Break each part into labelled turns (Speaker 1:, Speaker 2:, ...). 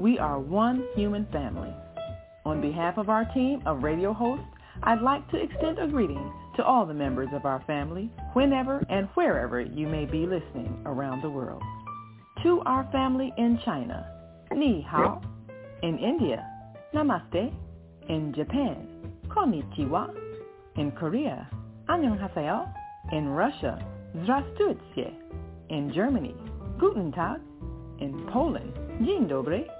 Speaker 1: we are one human family. On behalf of our team of radio hosts, I'd like to extend a greeting to all the members of our family, whenever and wherever you may be listening around the world. To our family in China, ni hao. In India, namaste. In Japan, konnichiwa. In Korea, annyeonghaseyo. In Russia, zdravstvuyte. In Germany, guten tag. In Poland, dzień dobry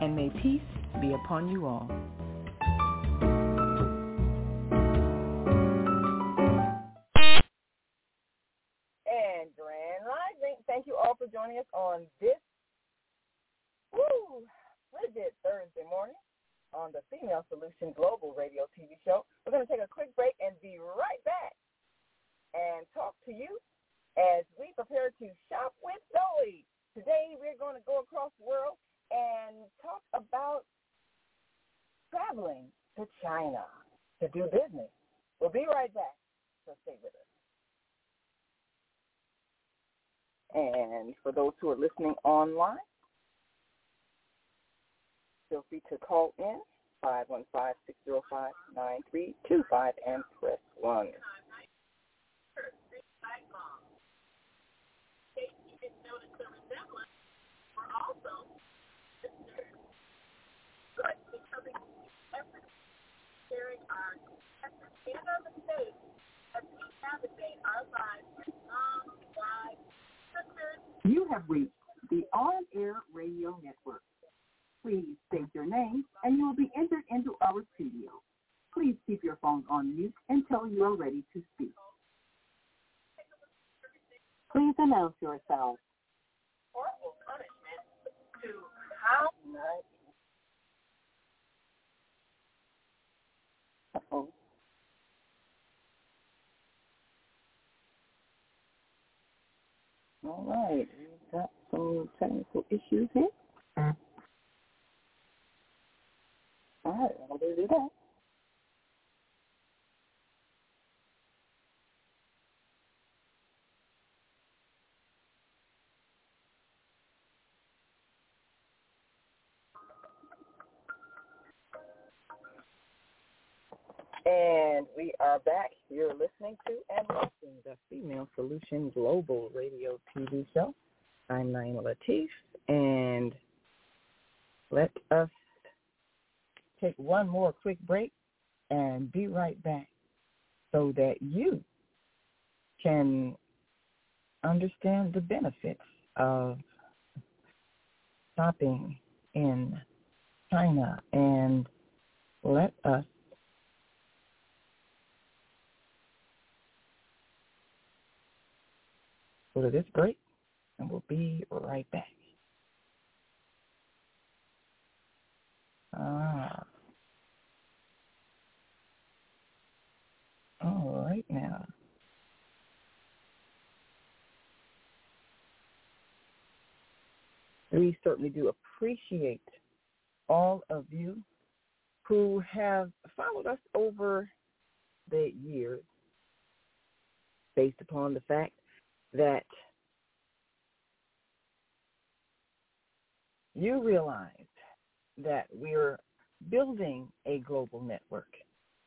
Speaker 1: and may peace be upon you all.
Speaker 2: And Grand Rising, thank you all for joining us on this woo, frigid Thursday morning on the Female Solution Global Radio TV show. We're going to take a quick break and be right back and talk to you as we prepare to shop with Zoe. Today we're going to go across the world and talk about traveling to China to do business. We'll be right back, so stay with us. And for those who are listening online, feel free to call in 515-605-9325 and press 1. Sharing our and our mistakes as we navigate our lives with mom, wives, sisters.
Speaker 3: You have reached the On Air Radio Network. Please state your name and you will be entered into our studio. Please keep your phone on mute until you are ready to speak. Please announce yourself.
Speaker 2: Horrible punishment to how much Uh-oh. All right, we've got some technical issues here. All right, I'll do that. And we are back. You're listening to and watching the Female Solution Global Radio TV show. I'm Naima Latif, and let us take one more quick break and be right back so that you can understand the benefits of shopping in China and
Speaker 1: let us go to this break, and we'll be right back. Ah. All right now. We certainly do appreciate all of you who have followed us over the years based upon the fact that you realize that we're building a global network,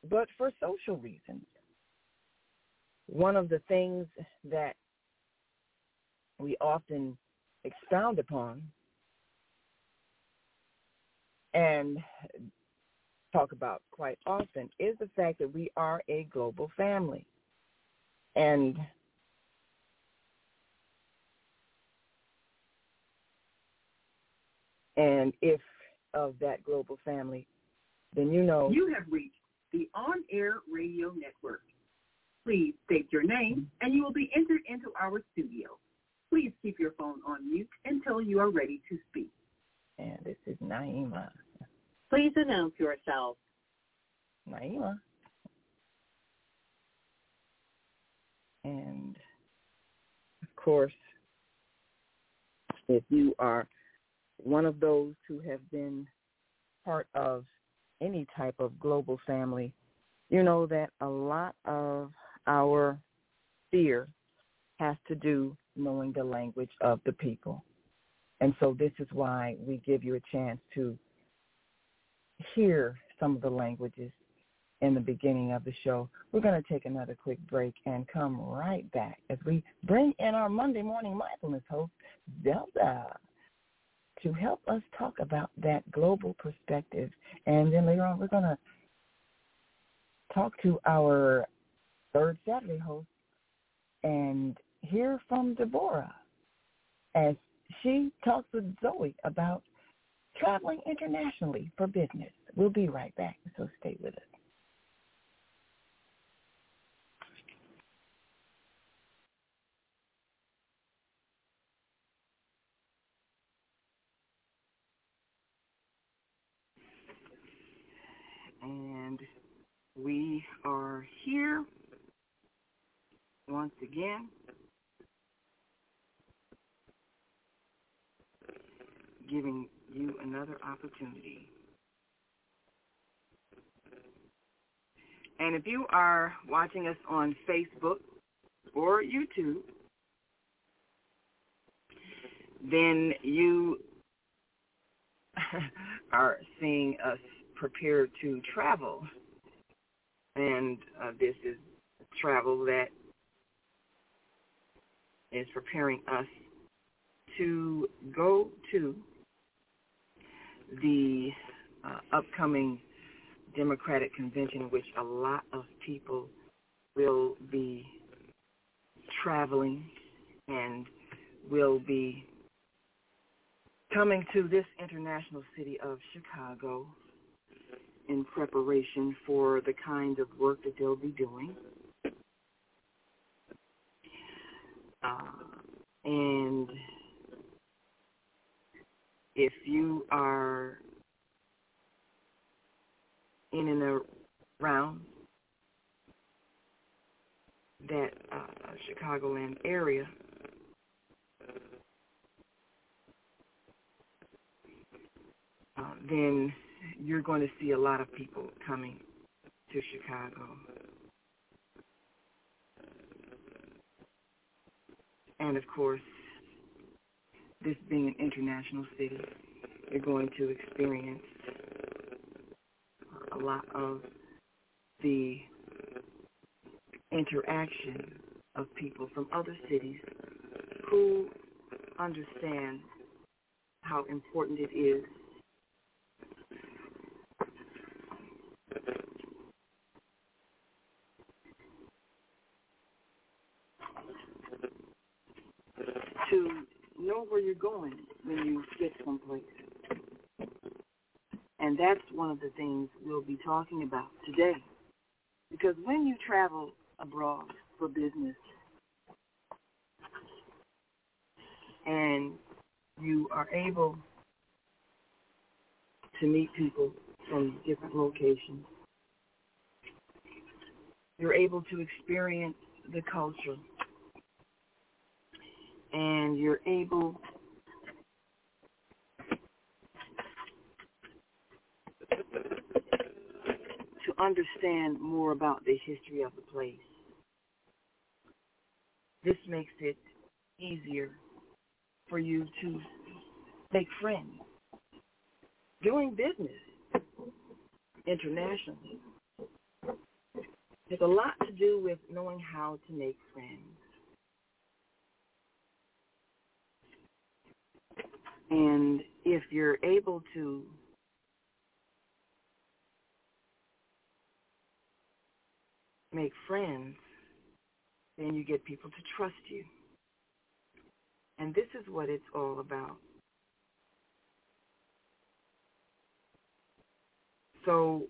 Speaker 1: but for social reasons. One of the things that we often expound upon and talk about quite often is the fact that we are a global family. And and if of that global family, then you know
Speaker 3: you have reached the on-air radio network. Please state your name and you will be entered into our studio. Please keep your phone on mute until you are ready to speak.
Speaker 1: And this is Naima.
Speaker 3: Please announce yourself.
Speaker 1: Naima. And of course, if you are one of those who have been part of any type of global family, you know that a lot of our fear has to do knowing the language of the people. And so this is why we give you a chance to hear some of the languages in the beginning of the show. We're going to take another quick break and come right back as we bring in our Monday morning mindfulness host, Zelda, to help us talk about that global perspective. And then later on, we're going to talk to our third Saturday host and hear from Deborah as she talks with Zoe about traveling internationally for business. We'll be right back, so stay with us. And we here once again giving you another opportunity. And if you are watching us on Facebook or YouTube, then you are seeing us prepare to travel. And uh, this is travel that is preparing us to go to the uh, upcoming Democratic convention, which a lot of people will be traveling and will be coming to this international city of Chicago in preparation for the kind of work that they'll be doing. Uh, and if you are in and around that uh, Chicagoland area, uh, then you're going to see a lot of people coming to Chicago. And of course, this being an international city, you're going to experience a lot of the interaction of people from other cities who understand how important it is to know where you're going when you get someplace. And that's one of the things we'll be talking about today. Because when you travel abroad for business and you are able to meet people from different locations, you're able to experience the culture. And you're able to understand more about the history of the place. This makes it easier for you to make friends. Doing business internationally. There's a lot to do with knowing how to make friends. And if you're able to make friends, then you get people to trust you. And this is what it's all about. So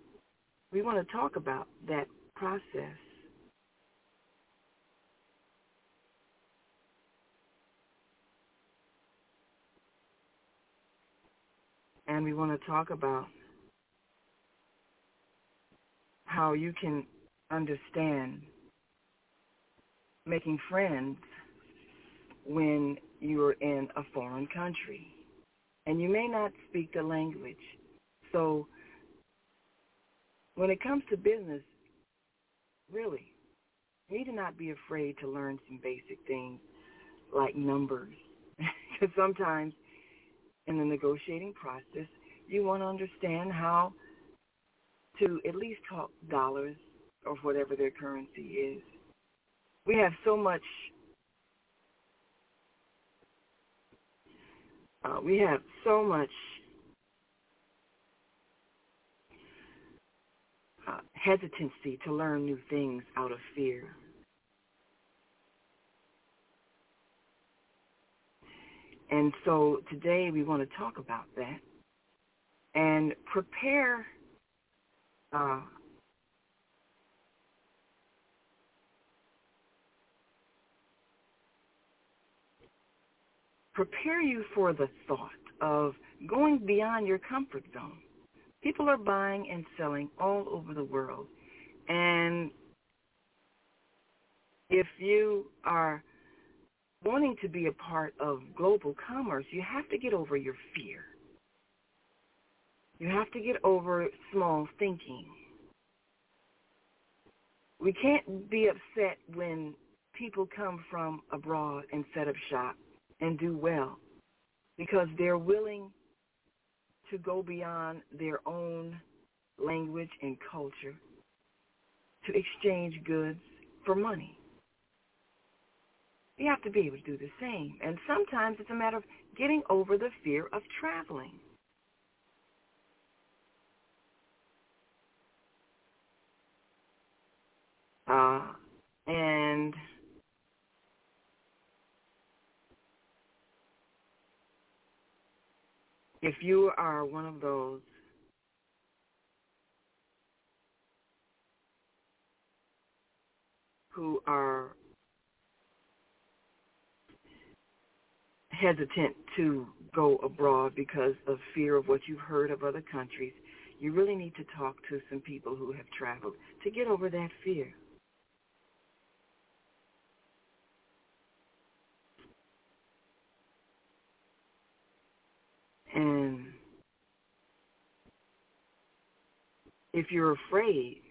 Speaker 1: we want to talk about that process. And we want to talk about how you can understand making friends when you're in a foreign country and you may not speak the language. So when it comes to business, really, you need to not be afraid to learn some basic things like numbers. Because sometimes in the negotiating process, you want to understand how to at least talk dollars or whatever their currency is. We have so much uh, we have so much uh, hesitancy to learn new things out of fear. And so today we want to talk about that and prepare uh, prepare you for the thought of going beyond your comfort zone. People are buying and selling all over the world. And if you are wanting to be a part of global commerce, you have to get over your fear. You have to get over small thinking. We can't be upset when people come from abroad and set up shop and do well because they're willing to go beyond their own language and culture to exchange goods for money. You have to be able to do the same. And sometimes it's a matter of getting over the fear of traveling. Uh, and if you are one of those who are hesitant to go abroad because of fear of what you've heard of other countries, you really need to talk to some people who have traveled to get over that fear. And if you're afraid,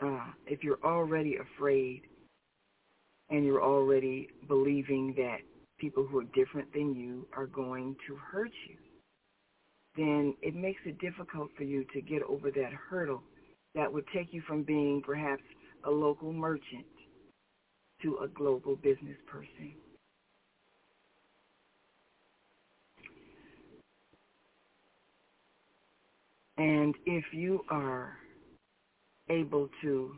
Speaker 1: uh, if you're already afraid and you're already believing that people who are different than you are going to hurt you, then it makes it difficult for you to get over that hurdle that would take you from being perhaps a local merchant to a global business person. And if you are able to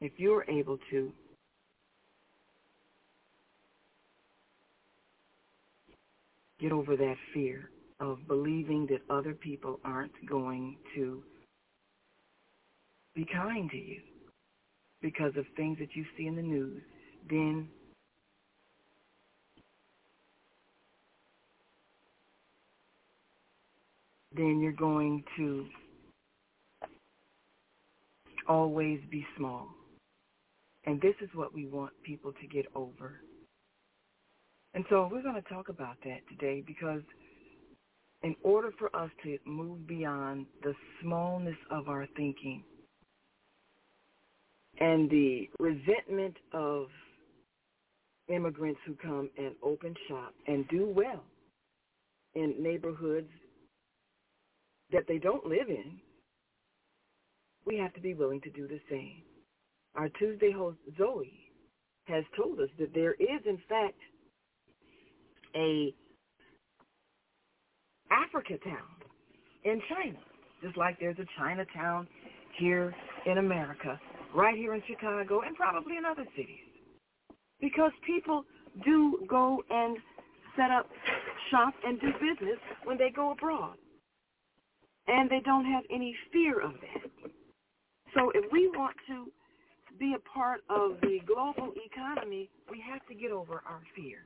Speaker 1: if you're able to get over that fear of believing that other people aren't going to be kind to you because of things that you see in the news, then then you're going to always be small. And this is what we want people to get over. And so we're going to talk about that today because in order for us to move beyond the smallness of our thinking and the resentment of immigrants who come and open shop and do well in neighborhoods that they don't live in, we have to be willing to do the same. Our Tuesday host, Zoe, has told us that there is, in fact, a Africa town in China, just like there's a Chinatown here in America, right here in Chicago, and probably in other cities. Because people do go and set up shop and do business when they go abroad. And they don't have any fear of that. So if we want to be a part of the global economy, we have to get over our fear.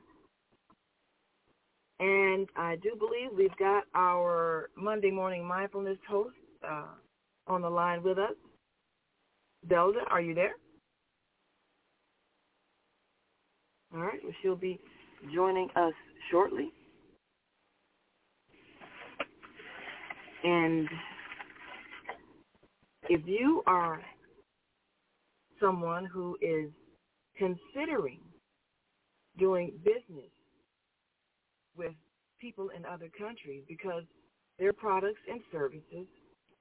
Speaker 1: And I do believe we've got our Monday morning mindfulness host uh, on the line with us. Zelda, are you there? All right, well, she'll be joining us shortly. And if you are someone who is considering doing business with people in other countries because their products and services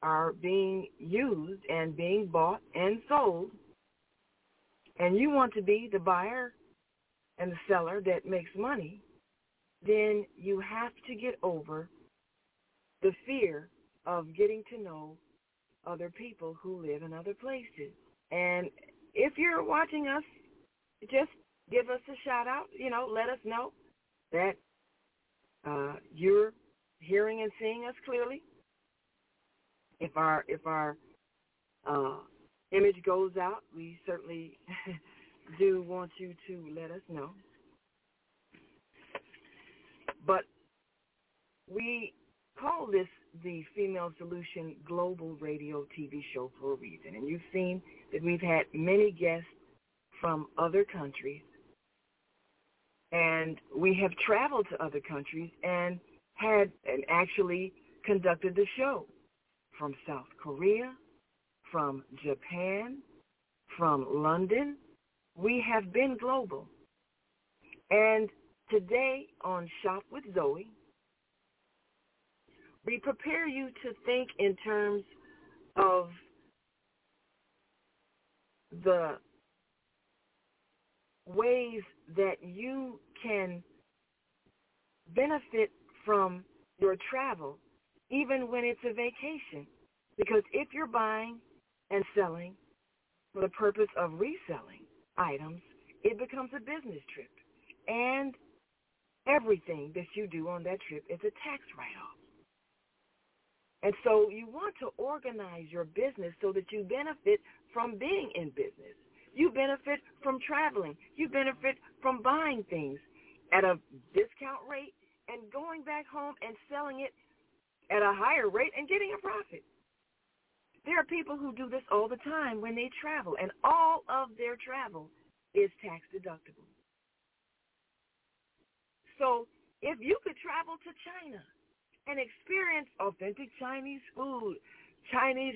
Speaker 1: are being used and being bought and sold, and you want to be the buyer and the seller that makes money, then you have to get over the fear of getting to know other people who live in other places. And if you're watching us, just give us a shout out. You know, let us know that uh, you're hearing and seeing us clearly. If our if our uh, image goes out, we certainly do want you to let us know. But we call this the Female Solution Global Radio TV show for a reason. And you've seen that we've had many guests from other countries. And we have traveled to other countries and had and actually conducted the show from South Korea, from Japan, from London. We have been global. And today on Shop with Zoe, we prepare you to think in terms of the ways that you can benefit from your travel even when it's a vacation. Because if you're buying and selling for the purpose of reselling items, it becomes a business trip. And everything that you do on that trip is a tax write-off. And so you want to organize your business so that you benefit from being in business. You benefit from traveling. You benefit from buying things at a discount rate and going back home and selling it at a higher rate and getting a profit. There are people who do this all the time when they travel, and all of their travel is tax deductible. So if you could travel to China and experience authentic Chinese food, Chinese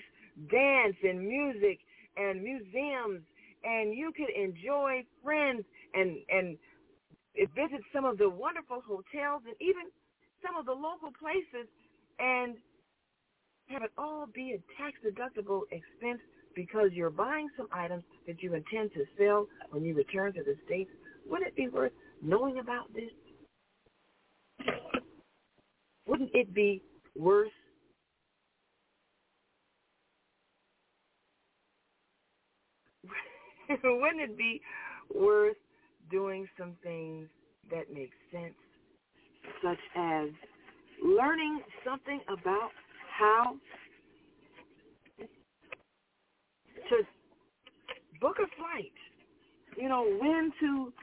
Speaker 1: dance and music and museums, and you could enjoy friends and and visit some of the wonderful hotels and even some of the local places and have it all be a tax-deductible expense because you're buying some items that you intend to sell when you return to the States, wouldn't it be worth knowing about this? Wouldn't it be worth wouldn't it be worth doing some things that make sense, such as learning something about how to book a flight, you know, when to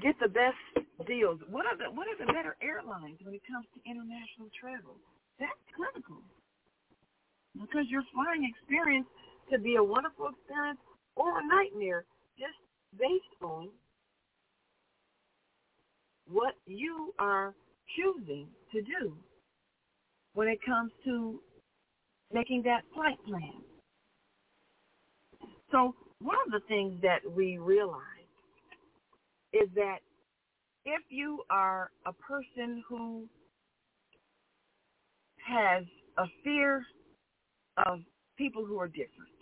Speaker 1: get the best deals. What are the what are the better airlines when it comes to international travel? That's critical. Because your flying experience could be a wonderful experience or a nightmare just based on what you are choosing to do when it comes to making that flight plan. So one of the things that we realize is that if you are a person who has a fear of people who are different,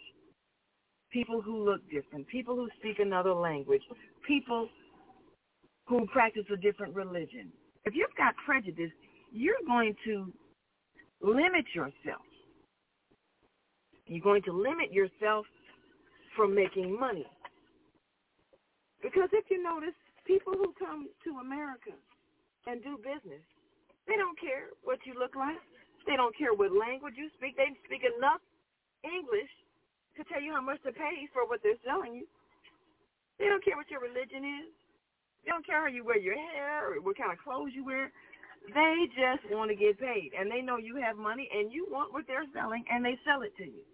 Speaker 1: people who look different, people who speak another language, people who practice a different religion. If you've got prejudice, you're going to limit yourself. You're going to limit yourself from making money. Because if you notice, people who come to America and do business, they don't care what you look like. They don't care what language you speak. They speak enough English to tell you how much to pay for what they're selling you. They don't care what your religion is. They don't care how you wear your hair or what kind of clothes you wear. They just want to get paid. And they know you have money and you want what they're selling and they sell it to you.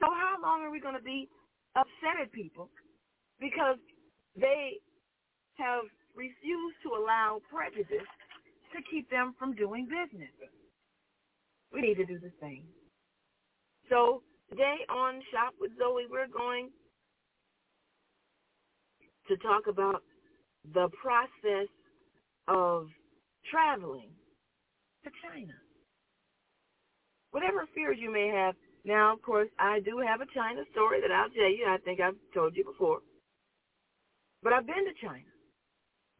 Speaker 1: So how long are we going to be upset at people because they have refused to allow prejudice to keep them from doing business? We need to do the same. So today on Shop with Zoe, we're going to talk about the process of traveling to China. Whatever fears you may have, now, of course, I do have a China story that I'll tell you. I think I've told you before. But I've been to China.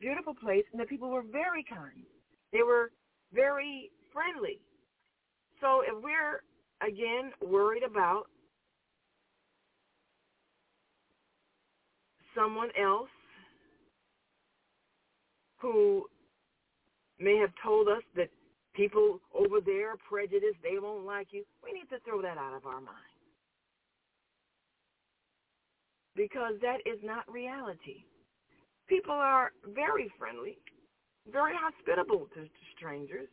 Speaker 1: Beautiful place, and the people were very kind. They were very friendly. So if we're, again, worried about someone else who may have told us that people over there are prejudiced, they won't like you. We need to throw that out of our mind. Because that is not reality. People are very friendly, very hospitable to, to strangers,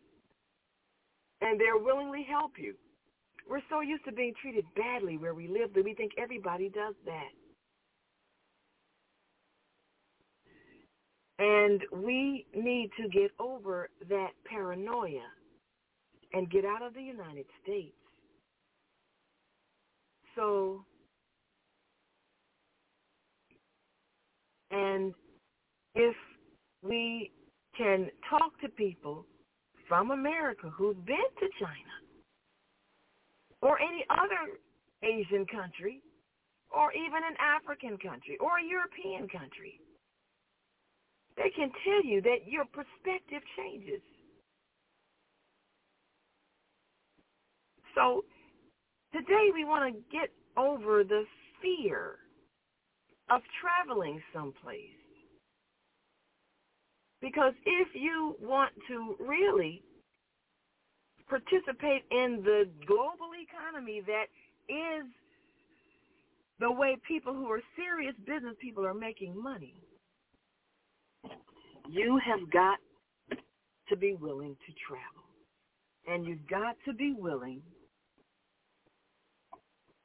Speaker 1: and they're willingly help you. We're so used to being treated badly where we live that we think everybody does that. And we need to get over that paranoia and get out of the United States. So, and if we can talk to people from America who've been to China or any other Asian country or even an African country or a European country, they can tell you that your perspective changes. So today we want to get over the fear of traveling someplace. Because if you want to really participate in the global economy that is the way people who are serious business people are making money, you have got to be willing to travel. And you've got to be willing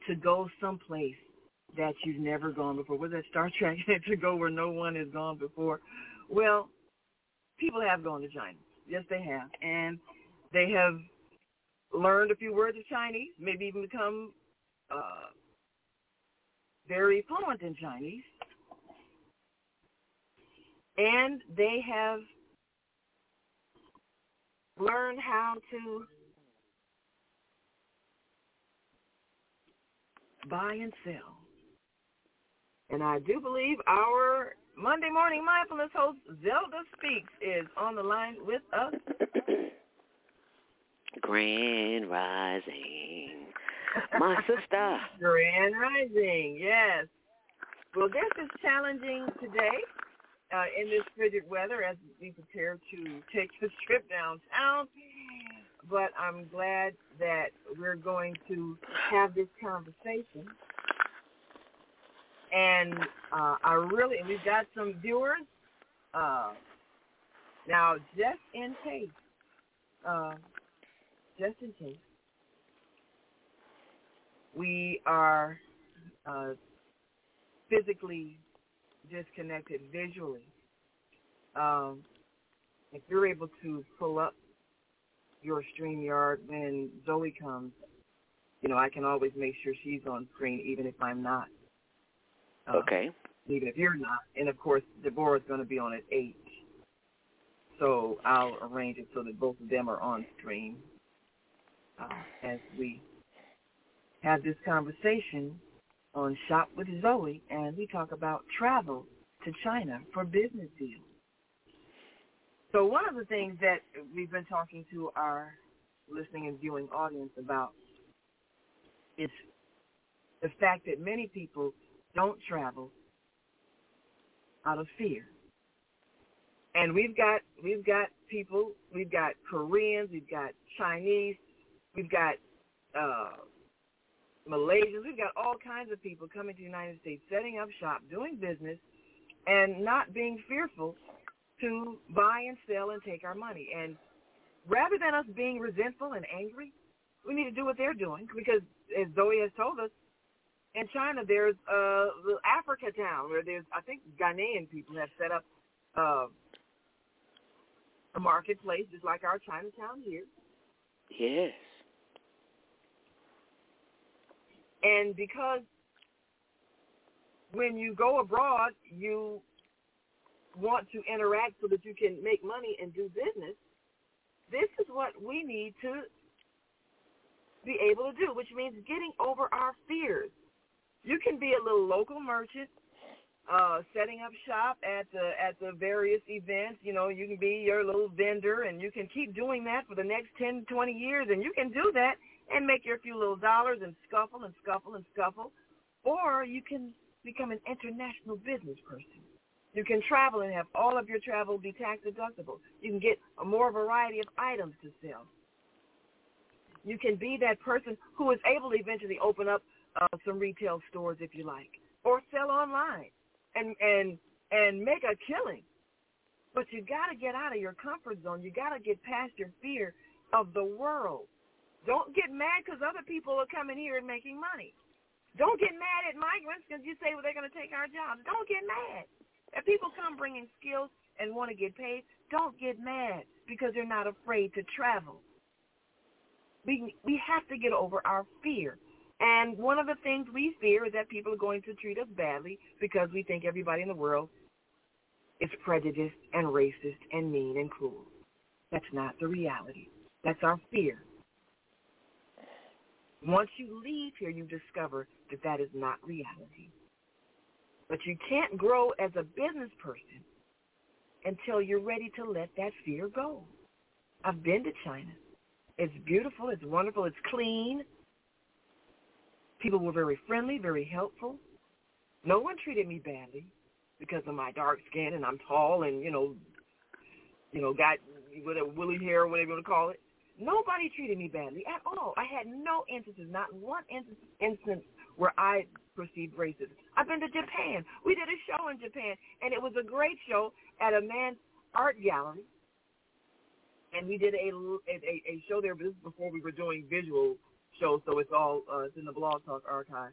Speaker 1: to go someplace that you've never gone before. Was that Star Trek to go where no one has gone before? Well, people have gone to China. Yes, they have. And they have learned a few words of Chinese, maybe even become uh, very fluent in Chinese and they have learn how to buy and sell. And I do believe our Monday morning mindfulness host Zelda Speaks is on the line with us.
Speaker 4: Grand Rising. My sister.
Speaker 1: Grand Rising, yes. Well, this is challenging today uh, in this frigid weather as we prepare to take the trip downtown. But I'm glad that we're going to have this conversation. And uh, I really, we've got some viewers. Uh, now, just in case, uh, just in case, we are uh, physically disconnected visually. Um, if you're able to pull up your StreamYard when Zoe comes, you know, I can always make sure she's on screen even if I'm not.
Speaker 4: Uh, okay.
Speaker 1: Even if you're not. And of course, Deborah's going to be on at 8. So I'll arrange it so that both of them are on stream uh, as we have this conversation on Shop with Zoe, and we talk about travel to China for business deals. So one of the things that we've been talking to our listening and viewing audience about is the fact that many people don't travel out of fear. And we've got we've got people, we've got Koreans, we've got Chinese, we've got uh, Malaysians. We've got all kinds of people coming to the United States, setting up shop, doing business, and not being fearful to buy and sell and take our money. And rather than us being resentful and angry, we need to do what they're doing because, as Zoe has told us, in China there's a little Africa town where there's, I think, Ghanaian people have set up uh, a marketplace just like our Chinatown here.
Speaker 4: Yes.
Speaker 1: And because when you go abroad, you want to interact so that you can make money and do business, this is what we need to be able to do, which means getting over our fears. You can be a little local merchant, uh, setting up shop at the at the various events. You know, you can be your little vendor, and you can keep doing that for the next 10, 20 years, and you can do that and make your few little dollars and scuffle and scuffle and scuffle. Or you can become an international business person. You can travel and have all of your travel be tax deductible. You can get a more variety of items to sell. You can be that person who is able to eventually open up uh, some retail stores if you like, or sell online and and and make a killing. But you got to get out of your comfort zone. You got to get past your fear of the world. Don't get mad because other people are coming here and making money. Don't get mad at migrants because you say well, they're going to take our jobs. Don't get mad. If people come bringing skills and want to get paid, don't get mad because they're not afraid to travel. We we have to get over our fear. And one of the things we fear is that people are going to treat us badly because we think everybody in the world is prejudiced and racist and mean and cruel. That's not the reality. That's our fear. Once you leave here, you discover that that is not reality. But you can't grow as a business person until you're ready to let that fear go. I've been to China. It's beautiful. It's wonderful. It's clean. People were very friendly, very helpful. No one treated me badly because of my dark skin and I'm tall and, you know, you know, got whatever woolly hair or whatever you want to call it. Nobody treated me badly at all. I had no instances, not one instance where I perceived racism. I've been to Japan. We did a show in Japan, and it was a great show at a man's art gallery. And we did a, a, a show there, but this is before we were doing visual shows, so it's all uh, it's in the Blog Talk archive.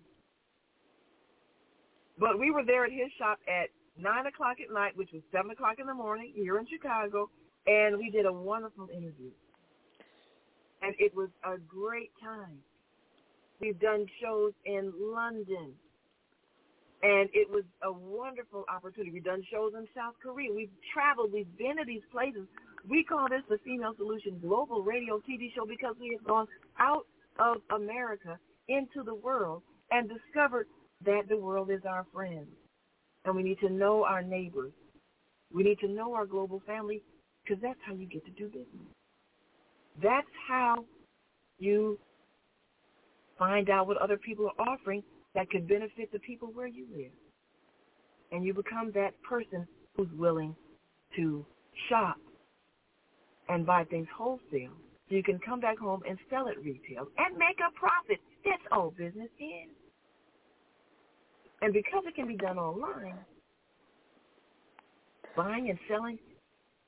Speaker 1: But we were there at his shop at 9 o'clock at night, which was 7 o'clock in the morning here in Chicago, and we did a wonderful interview and it was a great time. We've done shows in London, and it was a wonderful opportunity. We've done shows in South Korea. We've traveled. We've been to these places
Speaker 5: We call this the Female Solution Global Radio TV show because we have gone out of America into the world and discovered that the world is our friend. And we need to know our neighbors. We need to know our global family because that's how you get to do business. That's how you find out what other people are offering that could benefit the people where you live. And you become that person who's willing to shop and buy things wholesale so you can come back home and sell it retail and make a profit. That's all business is. And because it can be done online, buying and selling,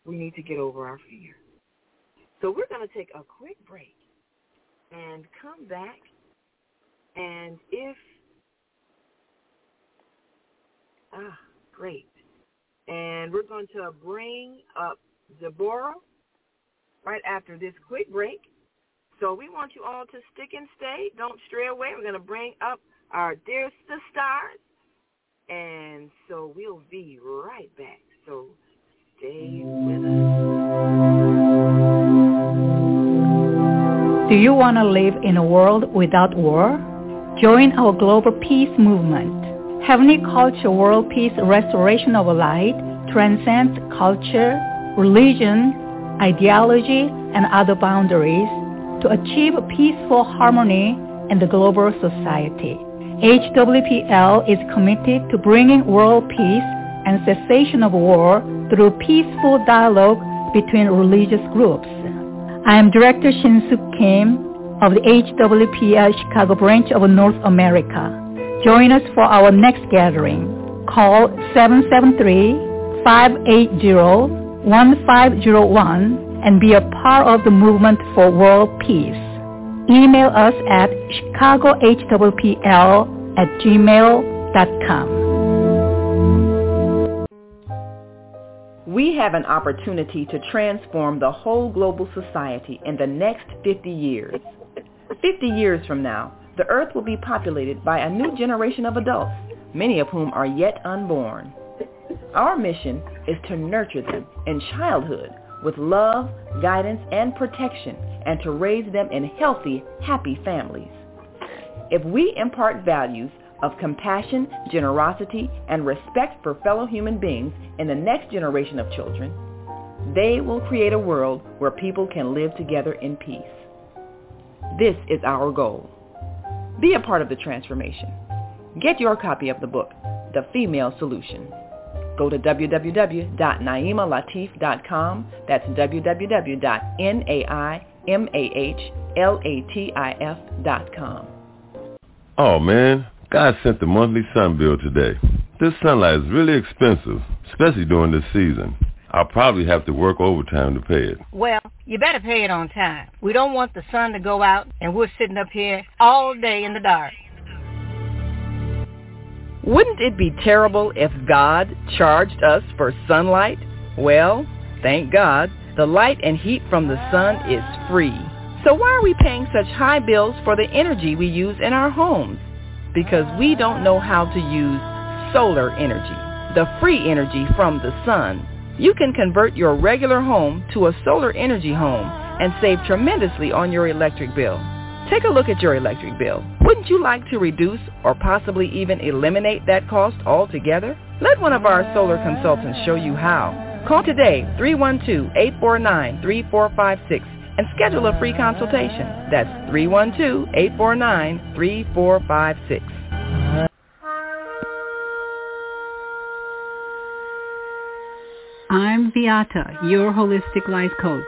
Speaker 5: we need to get over our fear. So we're going to take a quick break and come back. And if, ah, great. And we're going to bring up Deborah right after this quick break. So we want you all to stick and stay. Don't stray away. We're going to bring up our dear sisters. And so we'll be right back. So stay with
Speaker 6: us. Do you want to live in a world without war? Join our global peace movement. Heavenly Culture World Peace Restoration of Light transcends culture, religion, ideology, and other boundaries to achieve peaceful harmony in the global society. HWPL is committed to bringing world peace and cessation of war through peaceful dialogue between religious groups. I am Director Shin-Suk Kim of the HWPL Chicago branch of North America. Join us for our next gathering. Call 773-580-1501 and be a part of the movement for world peace. Email us at chicagohwpl at gmail.com.
Speaker 1: We have an opportunity to transform the whole global society in the next 50 years. 50 years from now, the earth will be populated by a new generation of adults, many of whom are yet unborn. Our mission is to nurture them in childhood with love, guidance, and protection, and to raise them in healthy, happy families. If we impart values of compassion, generosity, and respect for fellow human beings in the next generation of children, they will create a world where people can live together in peace. This is our goal. Be a part of the transformation. Get your copy of the book, The Female Solution. Go to www.naimalatif.com. That's www.naimalatif.com.
Speaker 7: Oh man, God sent the monthly sun bill today. This sunlight is really expensive, especially during this season. I'll probably have to work overtime to pay it.
Speaker 8: Well, you better pay it on time. We don't want the sun to go out and we're sitting up here all day in the dark.
Speaker 1: Wouldn't it be terrible if God charged us for sunlight? Well, thank God, the light and heat from the sun is free. So why are we paying such high bills for the energy we use in our homes? Because we don't know how to use solar energy, the free energy from the sun. You can convert your regular home to a solar energy home and save tremendously on your electric bill. Take a look at your electric bill. Wouldn't you like to reduce or possibly even eliminate that cost altogether? Let one of our solar consultants show you how. Call today 312-849-3456 and schedule a free consultation. That's 312-849-3456.
Speaker 9: I'm Viata, your holistic life coach.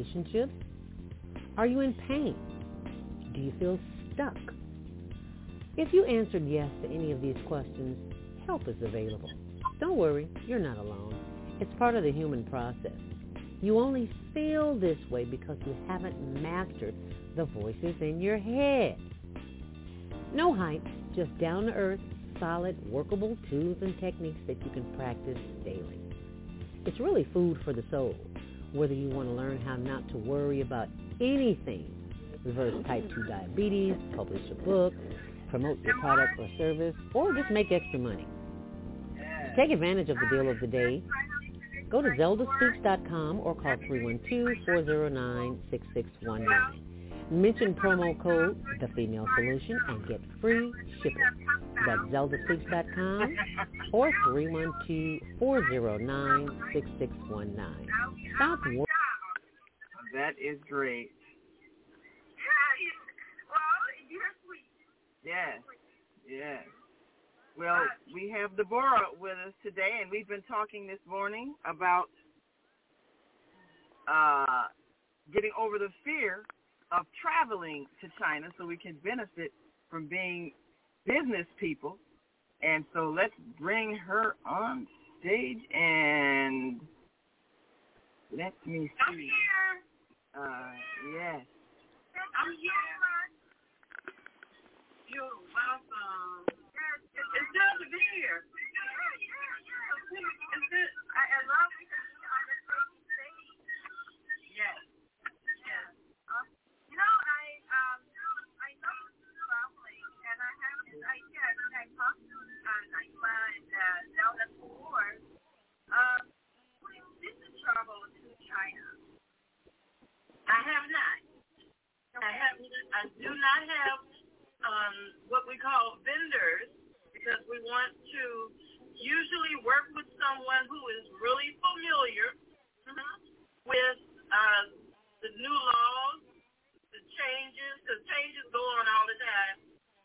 Speaker 10: Relationships? Are you in pain? Do you feel stuck? If you answered yes to any of these questions, help is available. Don't worry, you're not alone. It's part of the human process. You only feel this way because you haven't mastered the voices in your head. No hype, just down-to-earth, solid, workable tools and techniques that you can practice daily. It's really food for the soul, whether you want to learn how not to worry about anything, reverse type 2 diabetes, publish a book, promote your product or service, or just make extra money. Take advantage of the deal of the day. Go to zeldaspeaks.com or call 312-409-6619. Mention promo code The Female Solution and get free shipping. That's zeldaspeaks.com or 312-409-6619. Stop worrying.
Speaker 1: That is great. Yes, yes. Well, we have Deborah with us today, and we've been talking this morning about uh, getting over the fear of traveling to China so we can benefit from being business people. And so let's bring her on stage and let me see.
Speaker 11: I'm here.
Speaker 1: Uh, yes.
Speaker 11: I'm here. You're welcome. It's good to be here. It's good. I, I love I this. I I uh, uh. Um, have not. I have. I do not have um, what we call vendors because we want to usually work with someone who is really familiar with uh, the new laws, the changes, because changes go on all the time,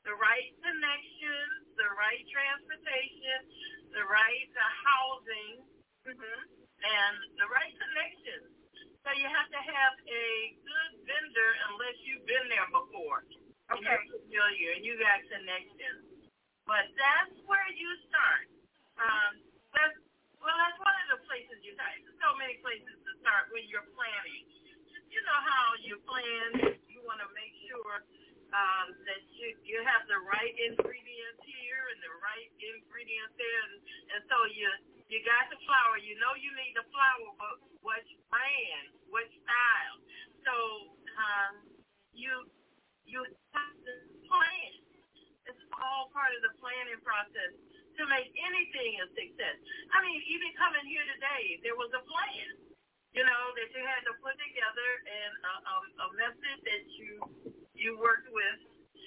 Speaker 11: the right connections, the right transportation, the right uh, housing, and the right connections. So you have to have a good vendor unless you've been there before. And you're familiar and you got connections. But that's where you start. Um, that's, well, that's one of the places you start. There's so many places to start when you're planning. You know how you plan. You want to make sure um, that you you have the right ingredients here and the right ingredients there, and, and so you you got the flour. You know you need the flour, but which brand, which style. So um, you you have to plan. It's all part of the planning process to make anything a success. I mean, even coming here today, there was a plan, you know, that you had to put together and a, a, a method that you you worked with.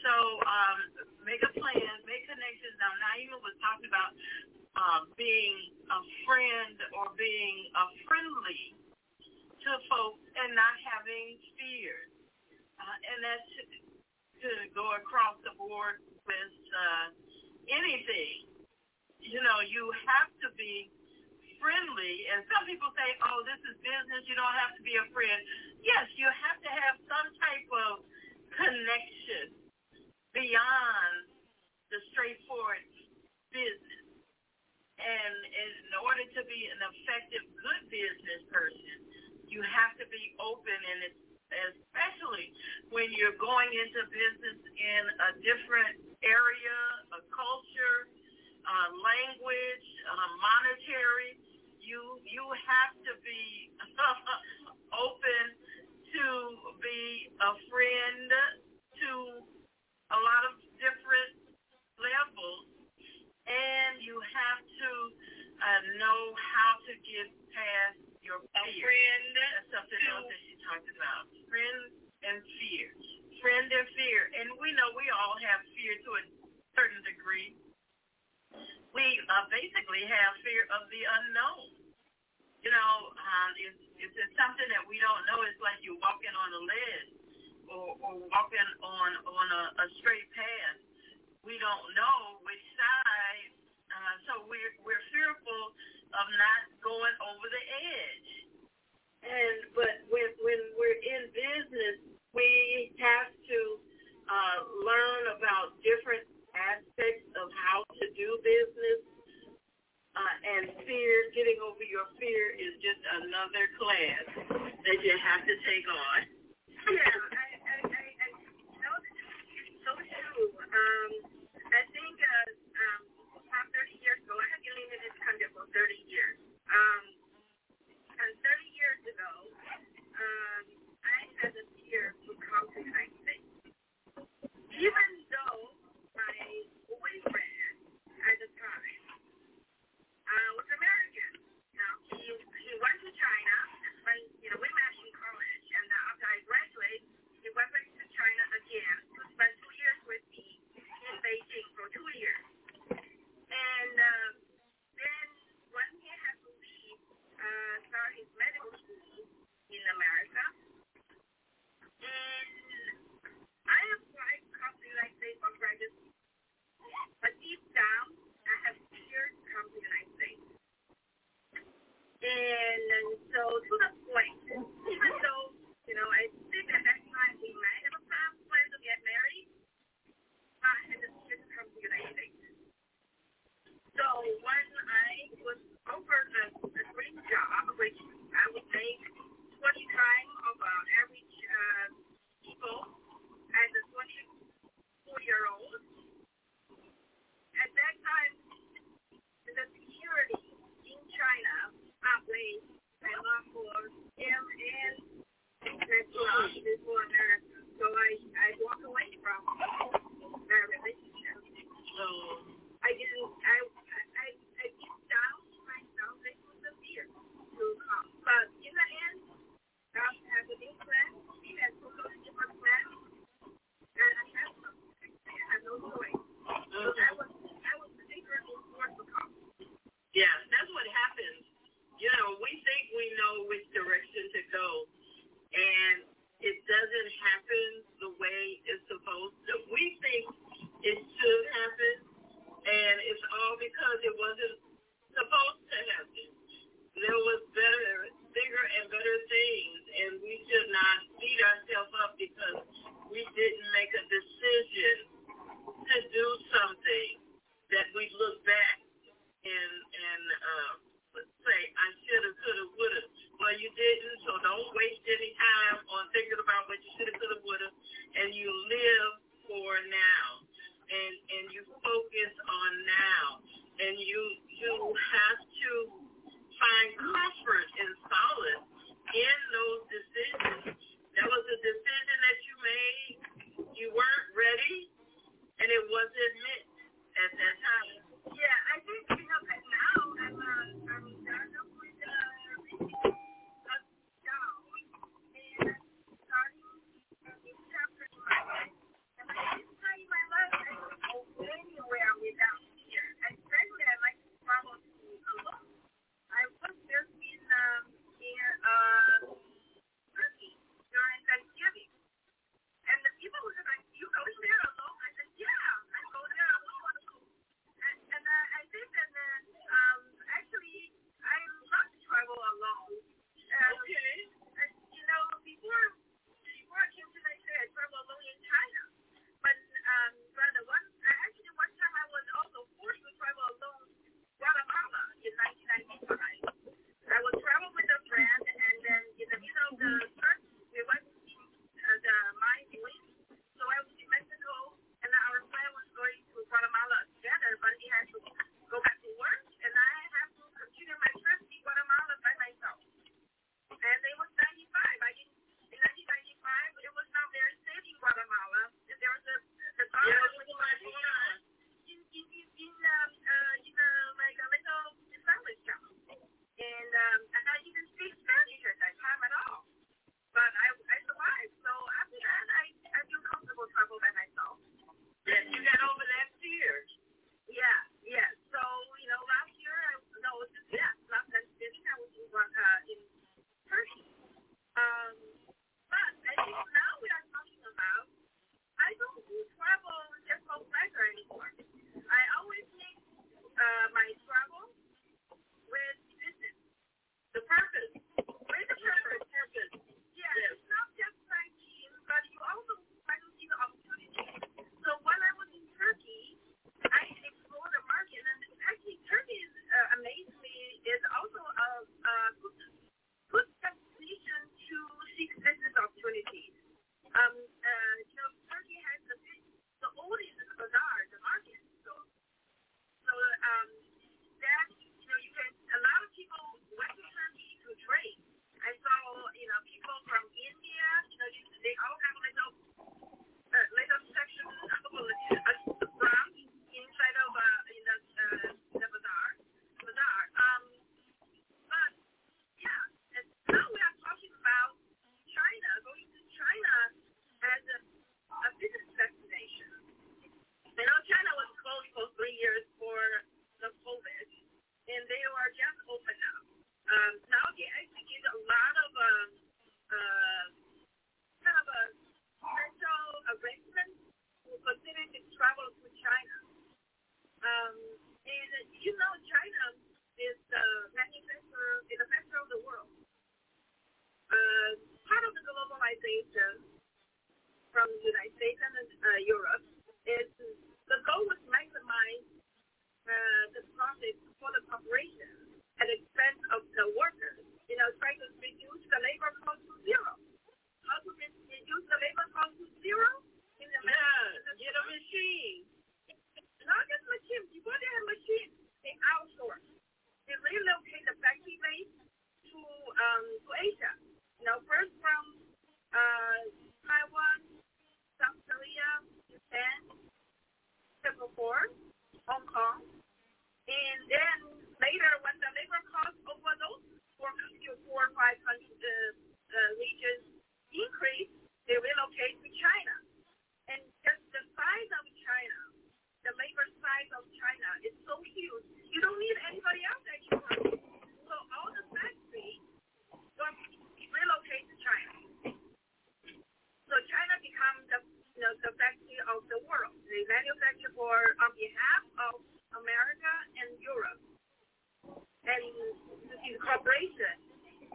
Speaker 11: So um, make a plan, make connections. Now, Naima was talking about um, being a friend or being a friendly to folks and not having fears. Uh, and that's to go across the board with uh, anything. You know, you have to be friendly. And some people say, oh, this is business. You don't have to be a friend. Yes, you have to have some type of connection beyond the straightforward business. And in order to be an effective, good business person, you have to be open and especially when you're going into business in a different area, a culture, uh, language, uh, monetary. You you have to be open to be a friend to a lot of different levels, and you have to uh, know how to get past your fear. friend. That's something else that she talked about. Friend and fear. Friend and fear. And we know we all have fear to a certain degree. We uh, basically have fear of the unknown
Speaker 2: you know, um, if, if it's something that we don't know, it's like you're walking on a ledge or, or walking on on a, a straight path. We don't know which side, uh, so we're we're fearful of not going over the edge. And but when when we're in business, we have to uh, learn about different aspects of how. getting over your fear is just another class that you have to take on.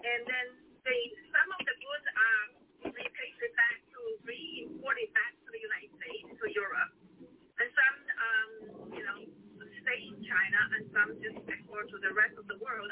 Speaker 12: and then
Speaker 2: they some of the goods are repatriated back to re-imported back to the United States to Europe, and some um, you know stay in China, and some just export to the rest of the world.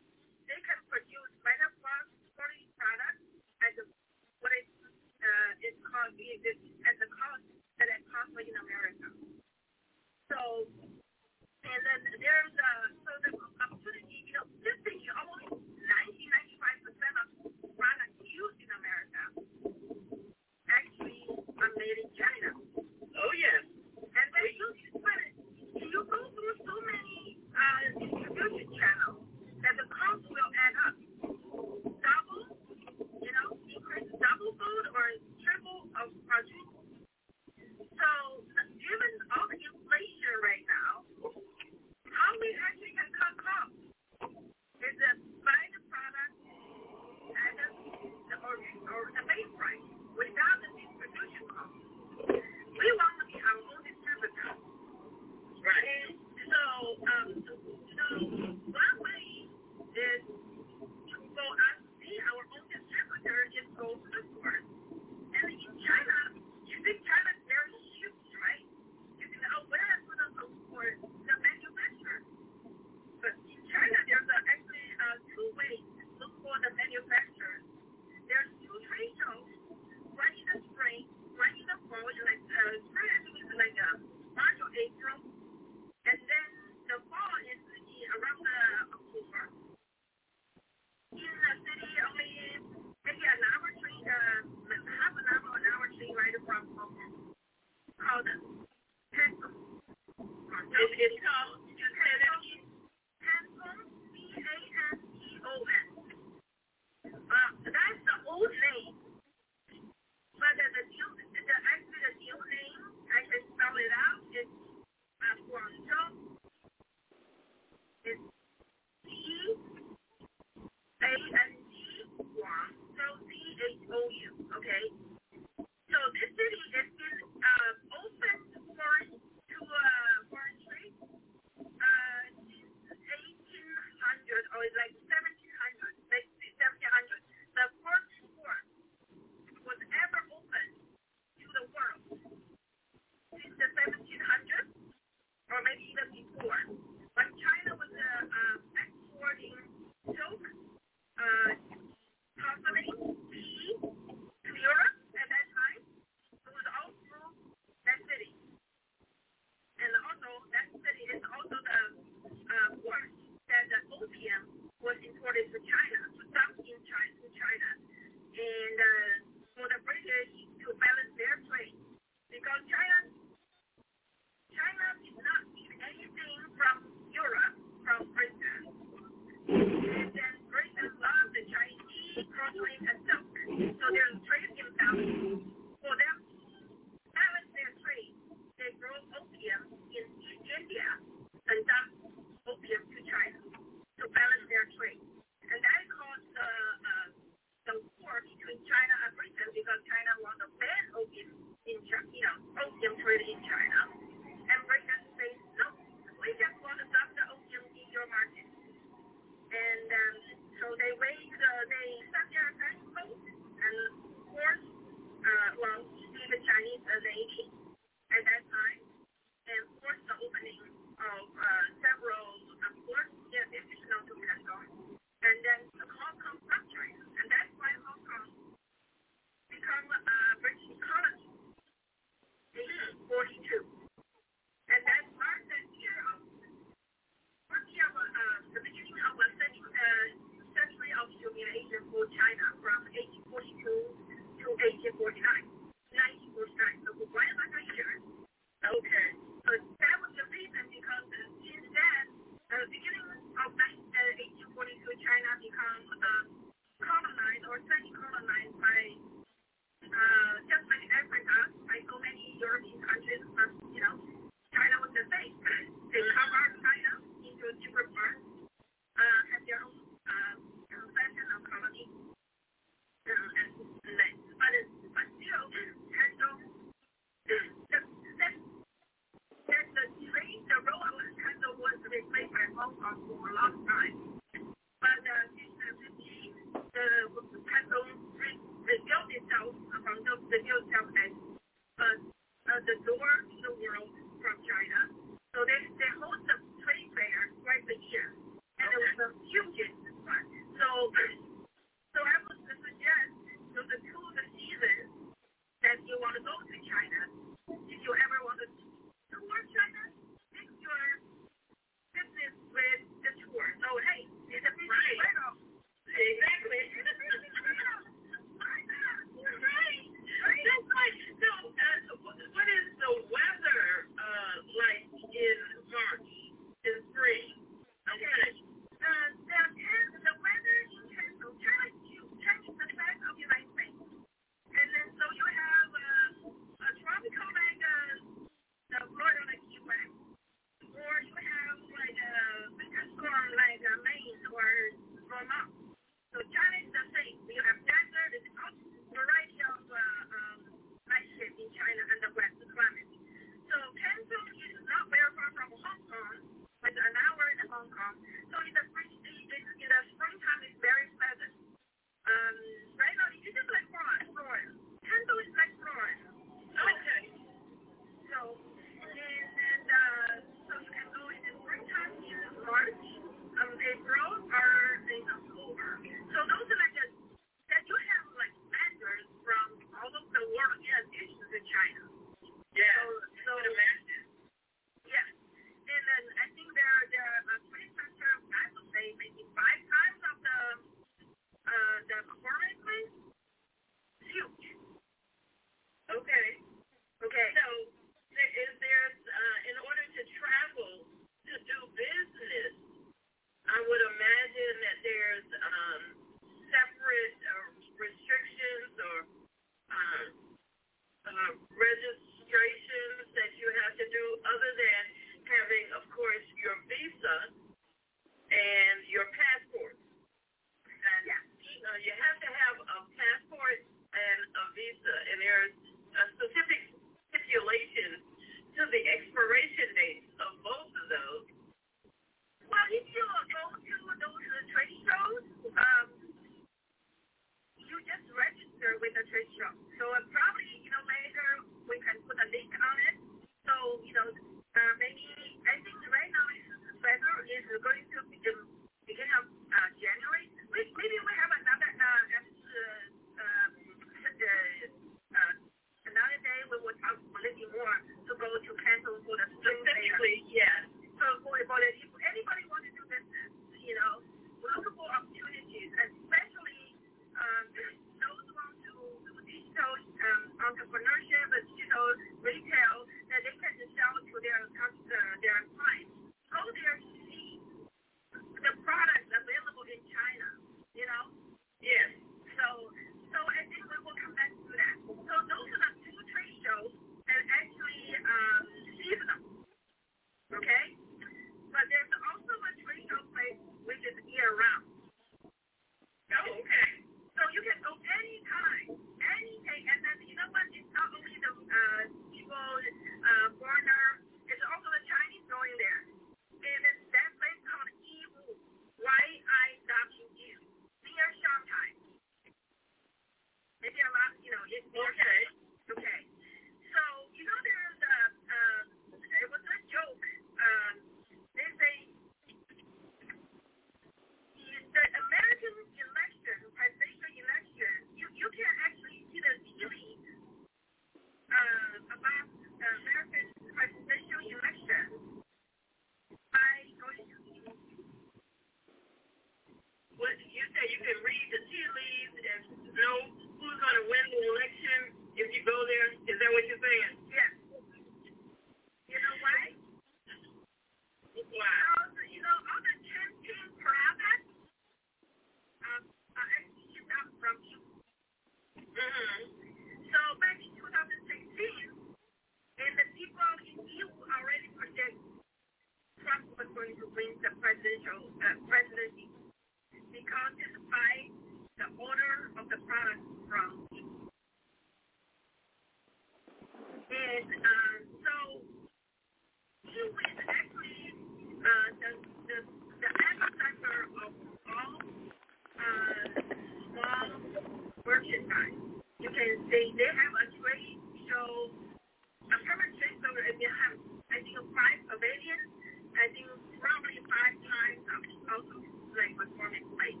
Speaker 2: Also like place.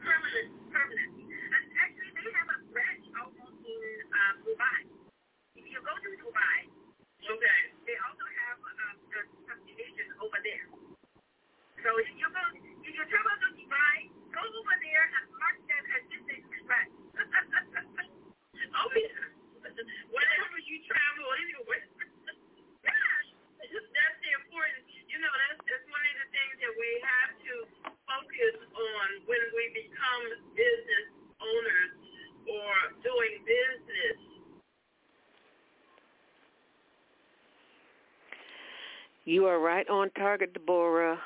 Speaker 2: Permanent, permanent. And actually, they have a branch almost in uh, Dubai. If you go to Dubai,
Speaker 11: Okay.
Speaker 2: they also have um, the subdivision over there. So if you go, if you travel to Dubai, go over there and mark that as Disney Express.
Speaker 11: Oh, yeah. Whenever you travel anywhere. that's the important, you know, that's, that's one of the things that we have to focus on when we become business owners or doing business.
Speaker 4: You are right on target, Deborah.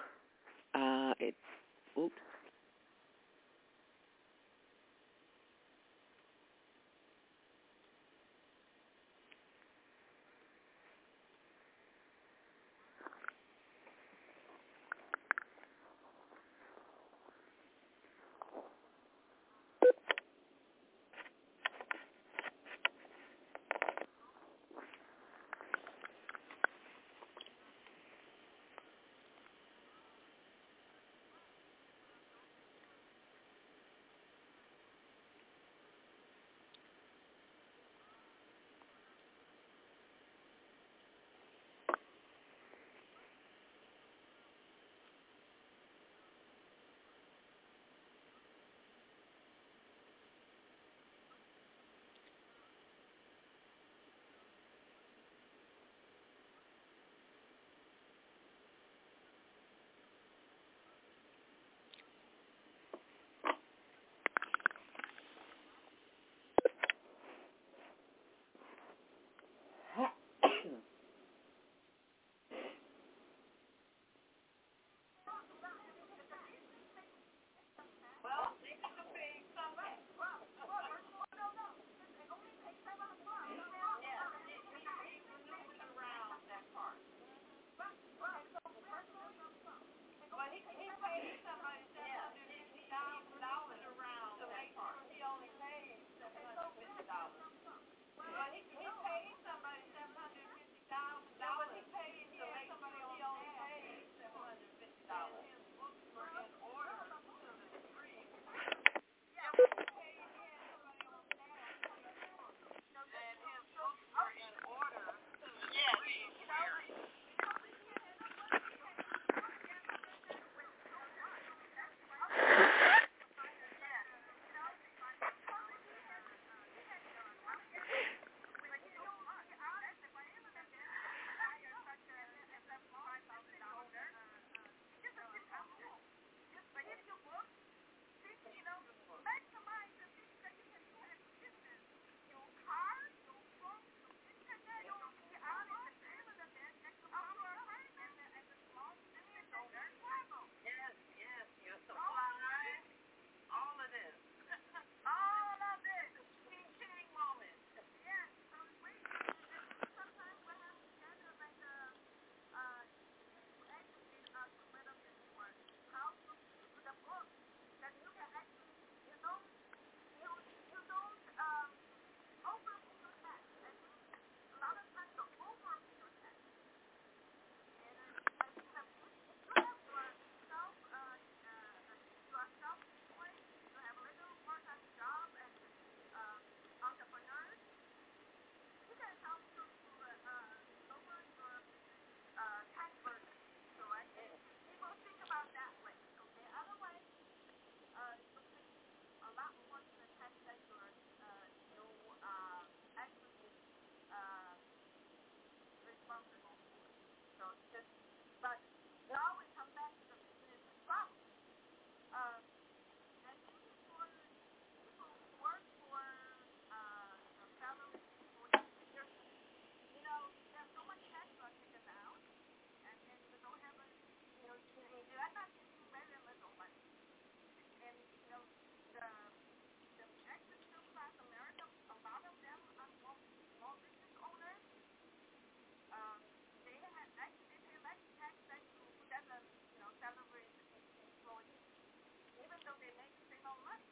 Speaker 13: so much.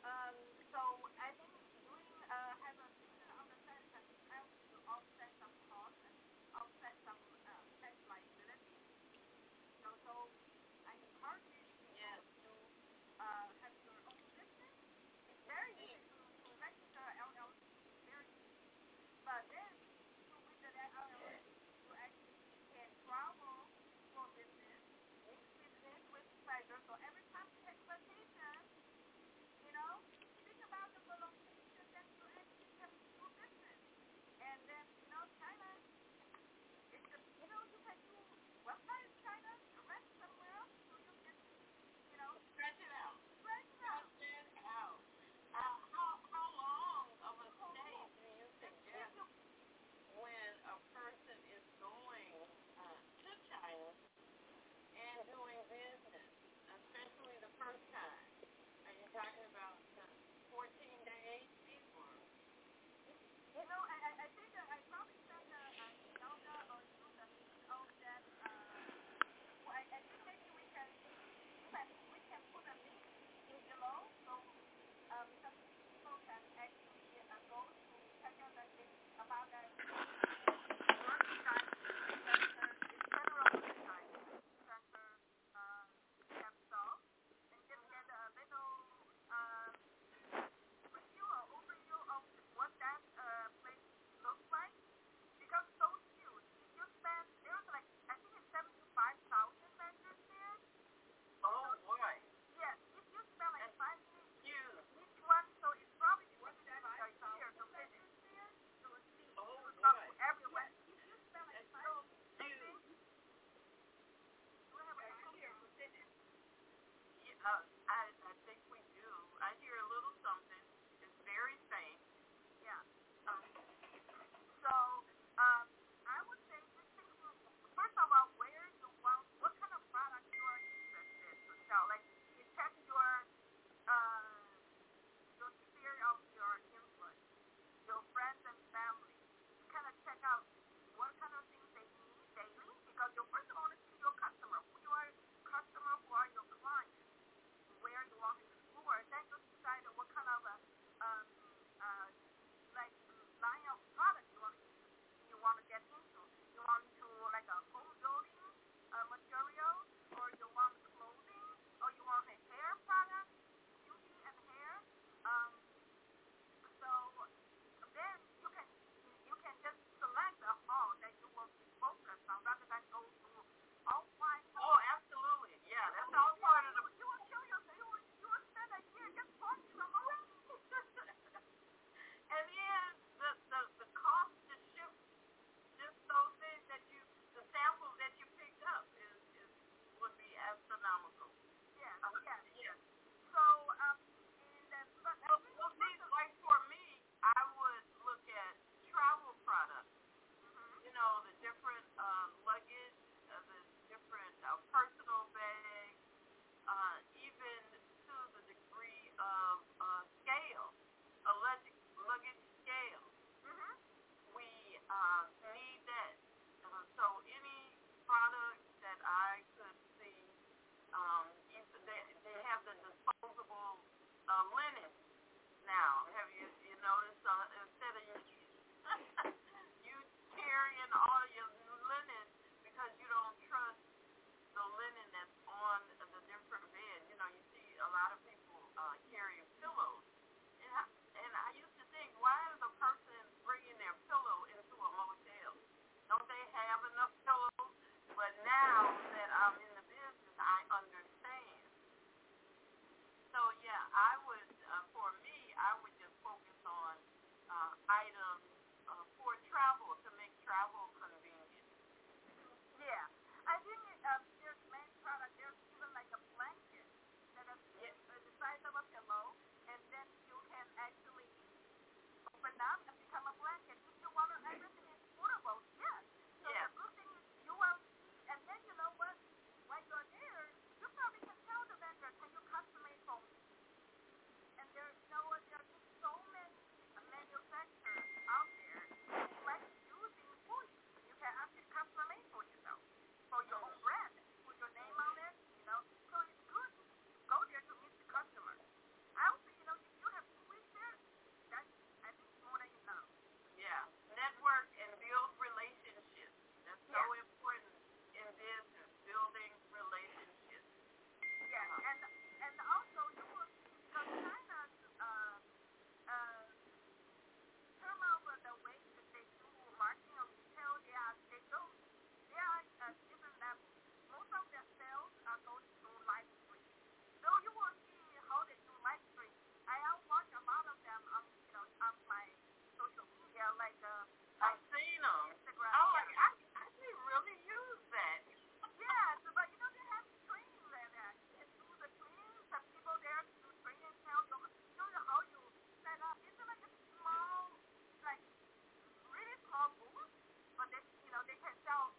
Speaker 13: Um, so I think doing uh, have a similar understanding that it helps to offset some costs and offset some uh, tax uh, liability. So, so
Speaker 11: Bye-bye. Uh,
Speaker 13: I, I think we
Speaker 11: do. I hear a little something. It's very faint.
Speaker 13: Yeah.
Speaker 11: Um,
Speaker 13: so um, I would say just thinking, first of all, where you want, what kind of product you are interested in for. Like you check your, uh, your sphere of your influence, your friends and family. You kind of check out
Speaker 11: astronomical.
Speaker 13: Yes.
Speaker 11: Um,
Speaker 13: okay.
Speaker 11: Yeah.
Speaker 13: So, um, and, but,
Speaker 11: well, well, see, like for me, I would look at travel products. Mm-hmm. You know, the different um, luggage, uh, the different uh, personal bags, uh, even to the degree of uh, scale, a luggage, scale.
Speaker 13: Mm-hmm.
Speaker 11: We uh, need that. Uh, so any product that I um, they, they have the disposable uh, linen now. Have you you noticed? Uh, I would just focus on uh, items uh, for travel to make travel convenient.
Speaker 13: Yeah. I think uh, there's many products. There's even like a blanket that is yes. the size of a pillow, and then you can actually open up and become a blanket. If you want to, everything is portable. Yes. So
Speaker 11: yes.
Speaker 13: the good thing is you will, and then you know what? While you're there, you probably can tell the vendor, can you customize for me? And there's yeah, like a. I've seen them. Instagram. Oh, like, I, I should really use that. yeah, so, but you know they have screens like that. They do the screens. the people there to do training, tell you, know how you set up. It's like a small, like really small booth, but they, you know, they can sell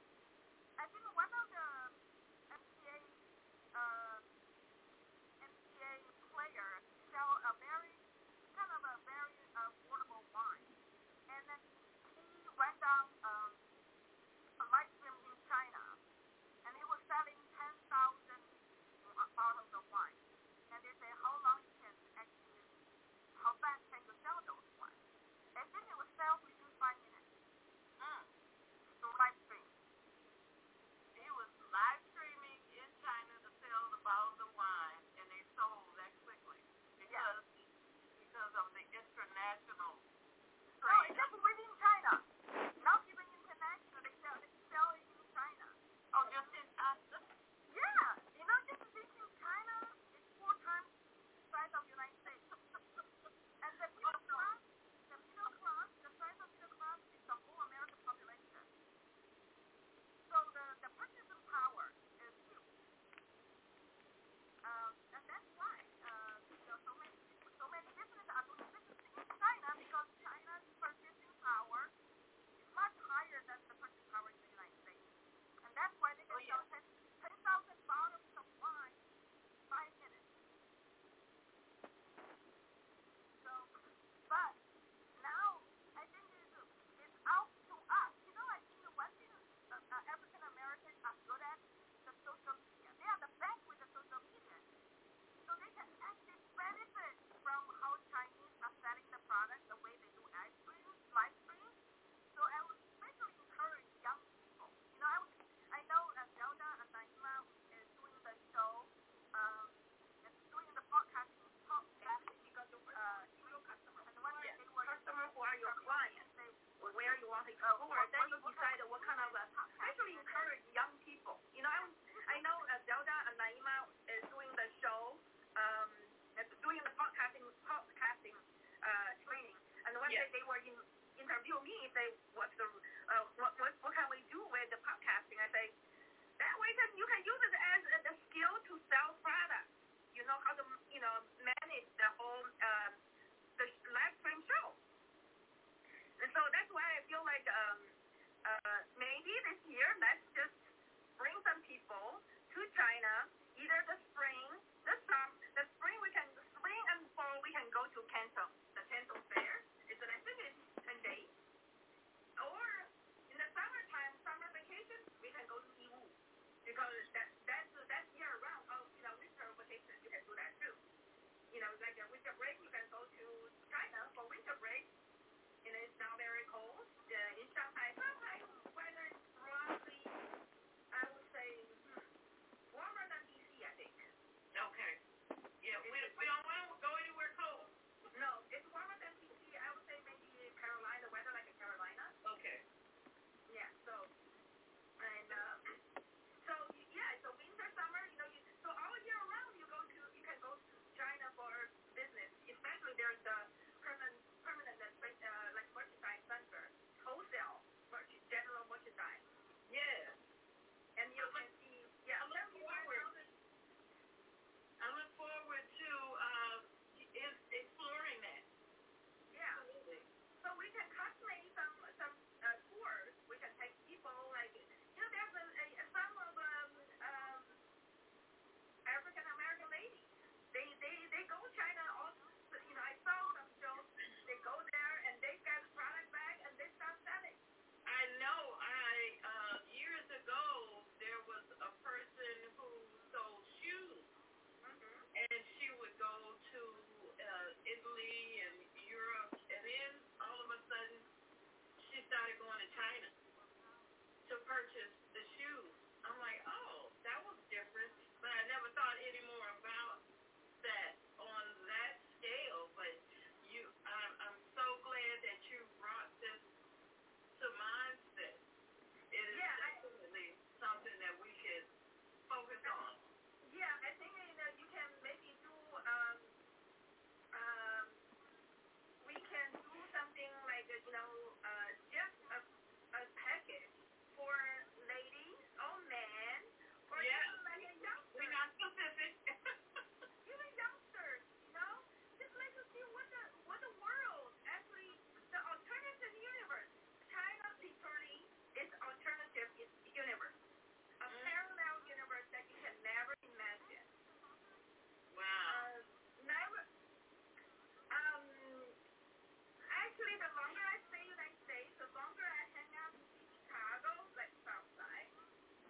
Speaker 13: Actually, the longer I stay in the United States, the longer I hang out in Chicago, like Southside.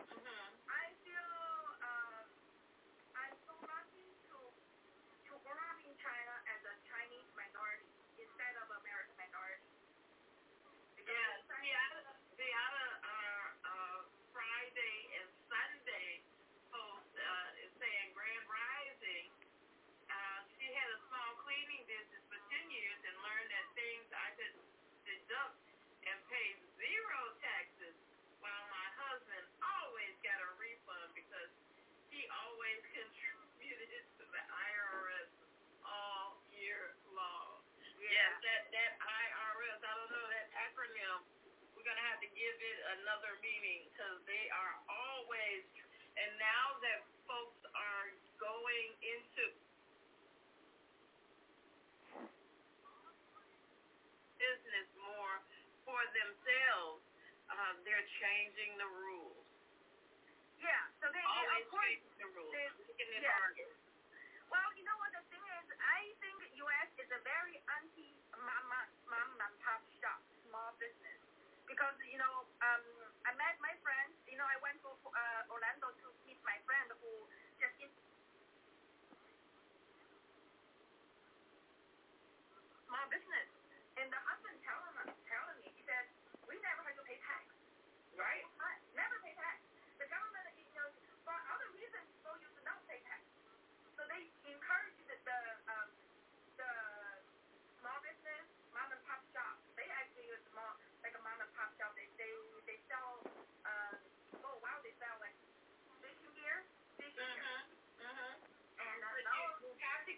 Speaker 11: Mm-hmm.
Speaker 13: I feel um, I'm so lucky to to grow up in China as a Chinese minority instead of American minority. Because
Speaker 11: yeah, Seattle, Seattle another meaning, because they are always, and now that folks are going into business more for themselves, uh, they're changing the rules.
Speaker 13: Yeah, so they, they
Speaker 11: always
Speaker 13: of course,
Speaker 11: changing the rules, making it
Speaker 13: yeah.
Speaker 11: harder.
Speaker 13: Well, you know what the thing is, I think U.S. is a very anti mom, mom, mom and pop shop, small business because you know um, I met my friend. You know, I went to uh, Orlando to meet my friend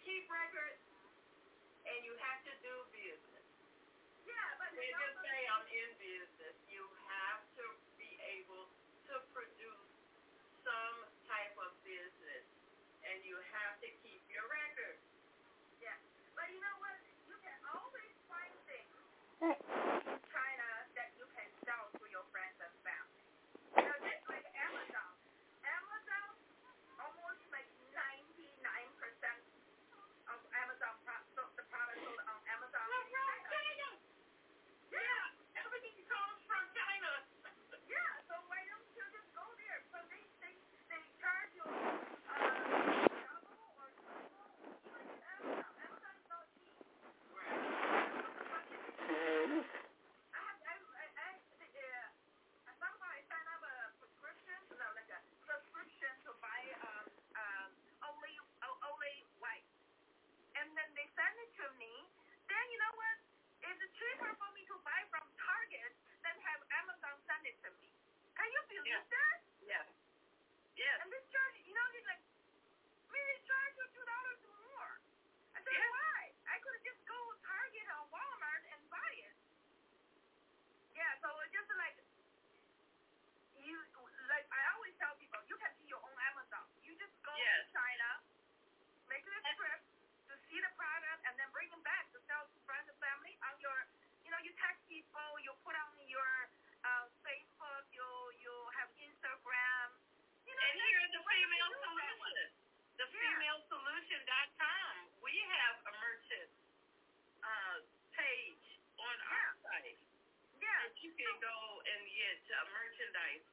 Speaker 11: keep records and you have to do business.
Speaker 13: Yeah, but
Speaker 11: when you say I'm in business. You have to be able to produce some type of business, and you have to keep your records.
Speaker 13: Yeah, but you know what? You can always find things.
Speaker 11: get uh, merchandise.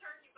Speaker 13: turkey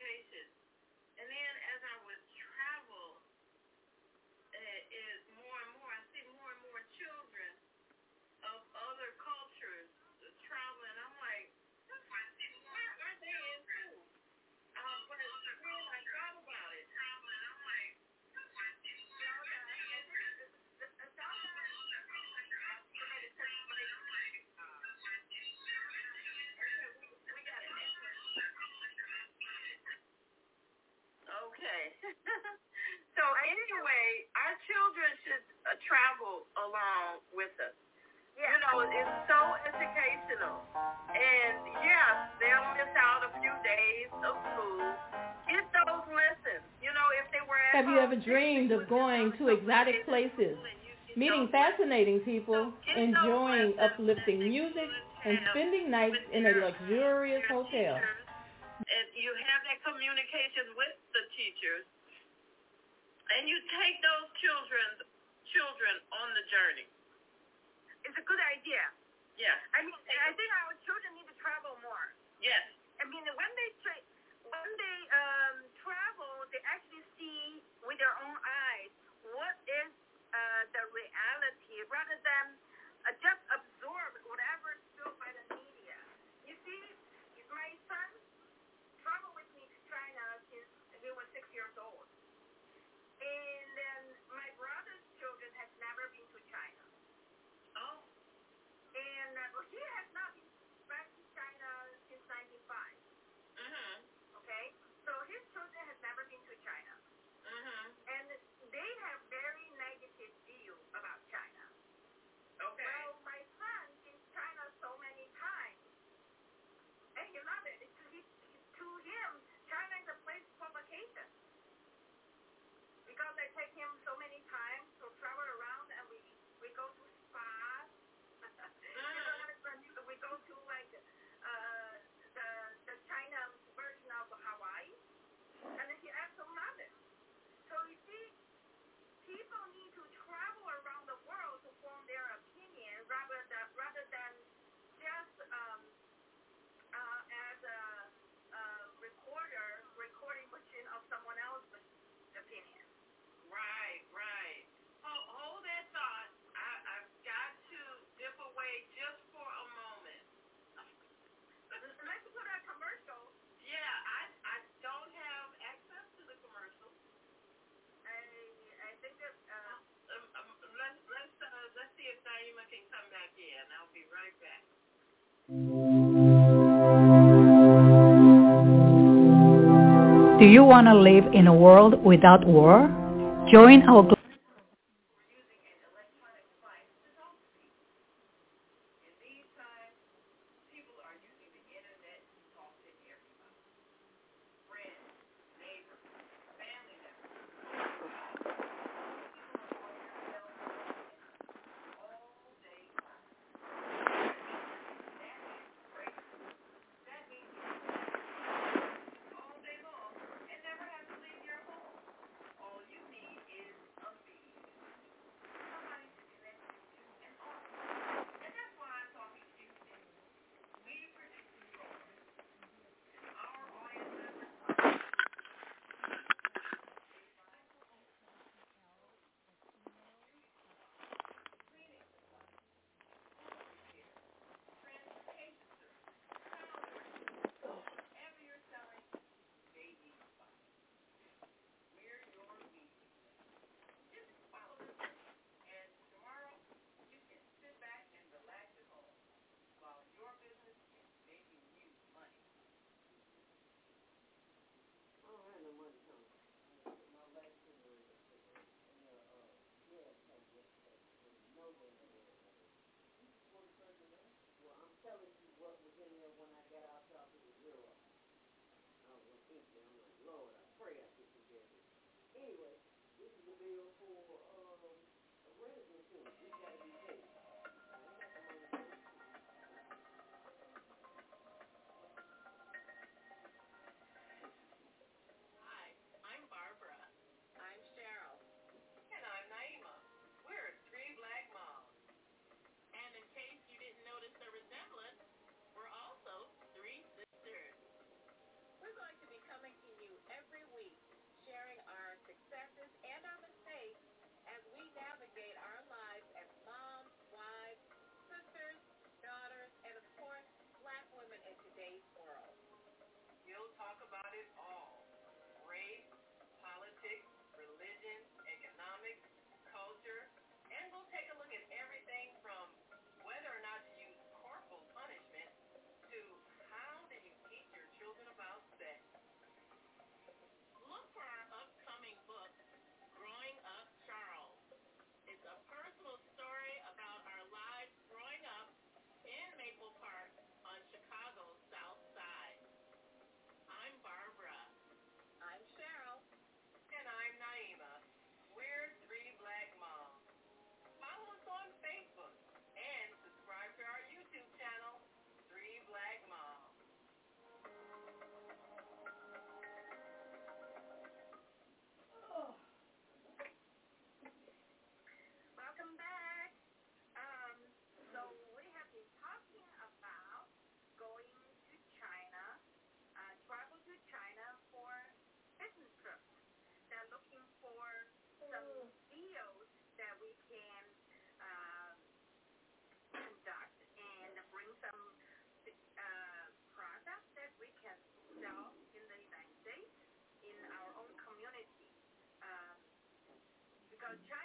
Speaker 11: education anyway, our children should uh, travel along with us. You know, it's so educational. And yes, they'll miss out a few days of school. Get those lessons. You know, if they were at
Speaker 14: Have you ever dreamed of going to exotic places, meeting fascinating people, enjoying uplifting music, and spending nights in a luxurious hotel?
Speaker 11: and you have that communication with the teachers, and you take those children children on the journey.
Speaker 13: It's a good idea.
Speaker 11: Yes.
Speaker 13: I mean, I think our children need to travel more.
Speaker 11: Yes.
Speaker 13: I mean, when they tra- when they um, travel, they actually see with their own eyes what is uh, the reality, rather than uh, just absorb whatever is filled by the media. You see, my son traveled with me to China since he was six years old, and then my brother's children has never been to China.
Speaker 11: Oh.
Speaker 13: And uh, he has not been back to China since '95.
Speaker 11: Mhm.
Speaker 13: Okay, so his children has never been to China,
Speaker 11: Mhm.
Speaker 13: and they have very negative view about China.
Speaker 11: Okay.
Speaker 13: Well, my son been to China so many times, and he loved it. To, he, to him, China is a place for vacation. Because I take him so many times to travel around, and we we go to spas. you know, and we go to like uh, the the China version of Hawaii, and he absolutely loved it. So you see, people need to travel around the world to form their opinion rather than rather than just um, uh, as a, a recorder recording machine of someone else's opinion.
Speaker 11: Right, right. Hold, hold that thought. I, I've got to dip away just for a moment.
Speaker 13: Let's put a commercial.
Speaker 11: Yeah, I I don't have access to the commercial.
Speaker 13: I I think that uh,
Speaker 11: Um, um, let's let's uh, let's see if Naima can come back in. I'll be right back.
Speaker 6: Do you want to live in a world without war? Join our
Speaker 13: time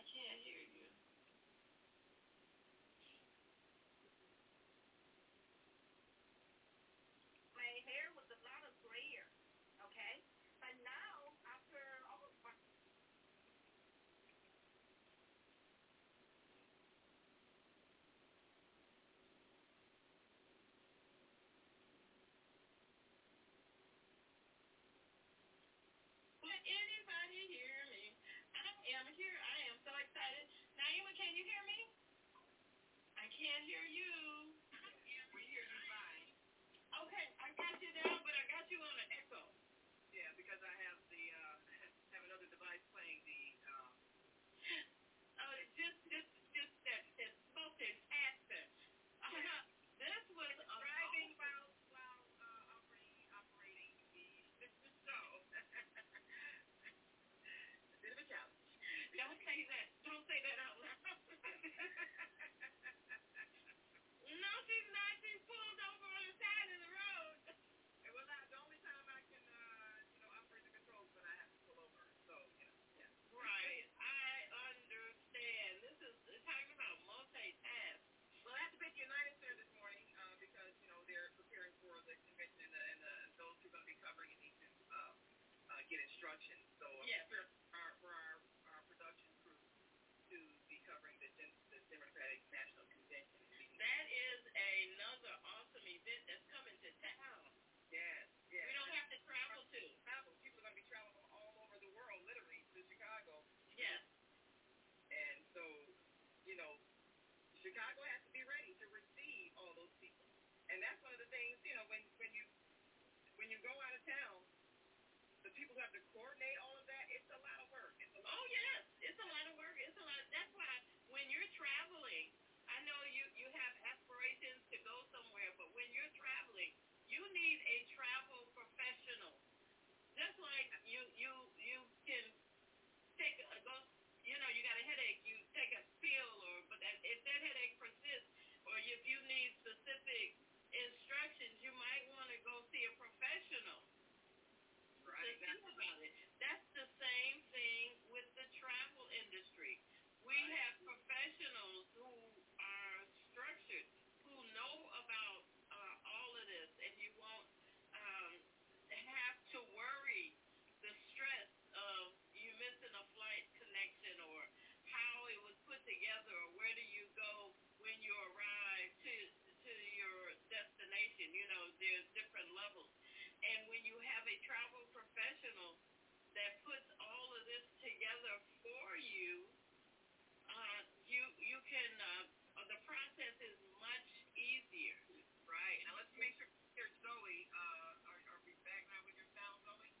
Speaker 13: I
Speaker 11: can't hear you.
Speaker 13: My hair was a lot of grayer, okay? But now, after.
Speaker 11: Can anybody hear me? I am here. I am so excited. Naima, can you hear me? I can't hear you. We hear you fine. Okay, I got you down, but I got you on an echo.
Speaker 15: Yeah, because I have
Speaker 11: get instructions. So yes. for, our, for our,
Speaker 15: our production crew to be covering the,
Speaker 11: the
Speaker 15: Democratic National Convention. That is another awesome event that's coming to
Speaker 11: town. Yes, yes.
Speaker 15: We don't have to travel to. Travel. People are going to be traveling all over the world, literally, to Chicago.
Speaker 11: Yes.
Speaker 15: And so, you know, Chicago has to be ready to receive all
Speaker 11: those people. And that's one of the things, you
Speaker 15: know, when,
Speaker 11: when you
Speaker 15: when you go out of town, people have to coordinate all of that, it's a lot of work. It's a
Speaker 11: Oh yes, it's a lot of work. It's a lot. That's why when you're traveling, I know you you have aspirations to go somewhere, but when you're traveling, you need a travel professional. Just like you you you can take a go. You know, you got a headache. You take a pill, or but that, if that headache persists, or if you need specific instructions, you might want to go see a professional.
Speaker 15: Right.
Speaker 11: To think about it. That's the same thing with the travel industry. We have professionals who are structured, who know about uh, all of this, and you won't um, have to worry the stress of you missing a flight connection or how it was put together or where do you go when you arrive to to your destination. You know, there's different levels. And when you have a travel professional that puts all of this together for you, uh, you you can uh, the process is much easier.
Speaker 15: Right. Now let's make sure here, Zoe. Uh, are, are we back now with your sound, Zoe?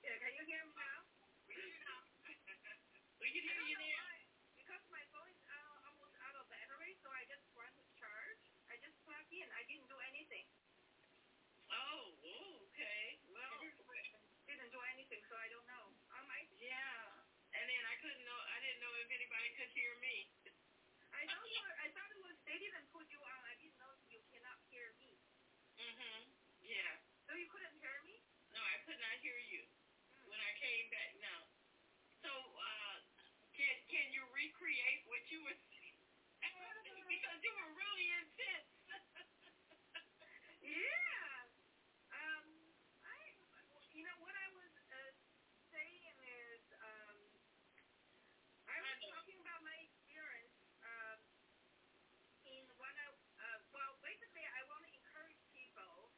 Speaker 13: Yeah, can you hear me now?
Speaker 15: We hear you now.
Speaker 11: we can hear you now.
Speaker 13: Because my phone is uh, almost out of battery, so I just want to charge. I just plugged in. I didn't do anything.
Speaker 11: Oh, okay. Well,
Speaker 13: I didn't, didn't do anything, so I don't know. Um, I
Speaker 11: yeah. And then I couldn't know. I didn't anybody could hear me.
Speaker 13: I know you. Were, I thought it was they didn't put you on. I didn't know you cannot hear me.
Speaker 11: Mhm. Yeah.
Speaker 13: So you couldn't hear me?
Speaker 11: No, I could not hear you when I came back. No. So, uh, can can you recreate what you were because you were really intense.
Speaker 13: Yeah. Um, I, you know, what I was uh, saying is, um, I was talking about my experience um, in one of, uh, well, basically, I want to encourage people,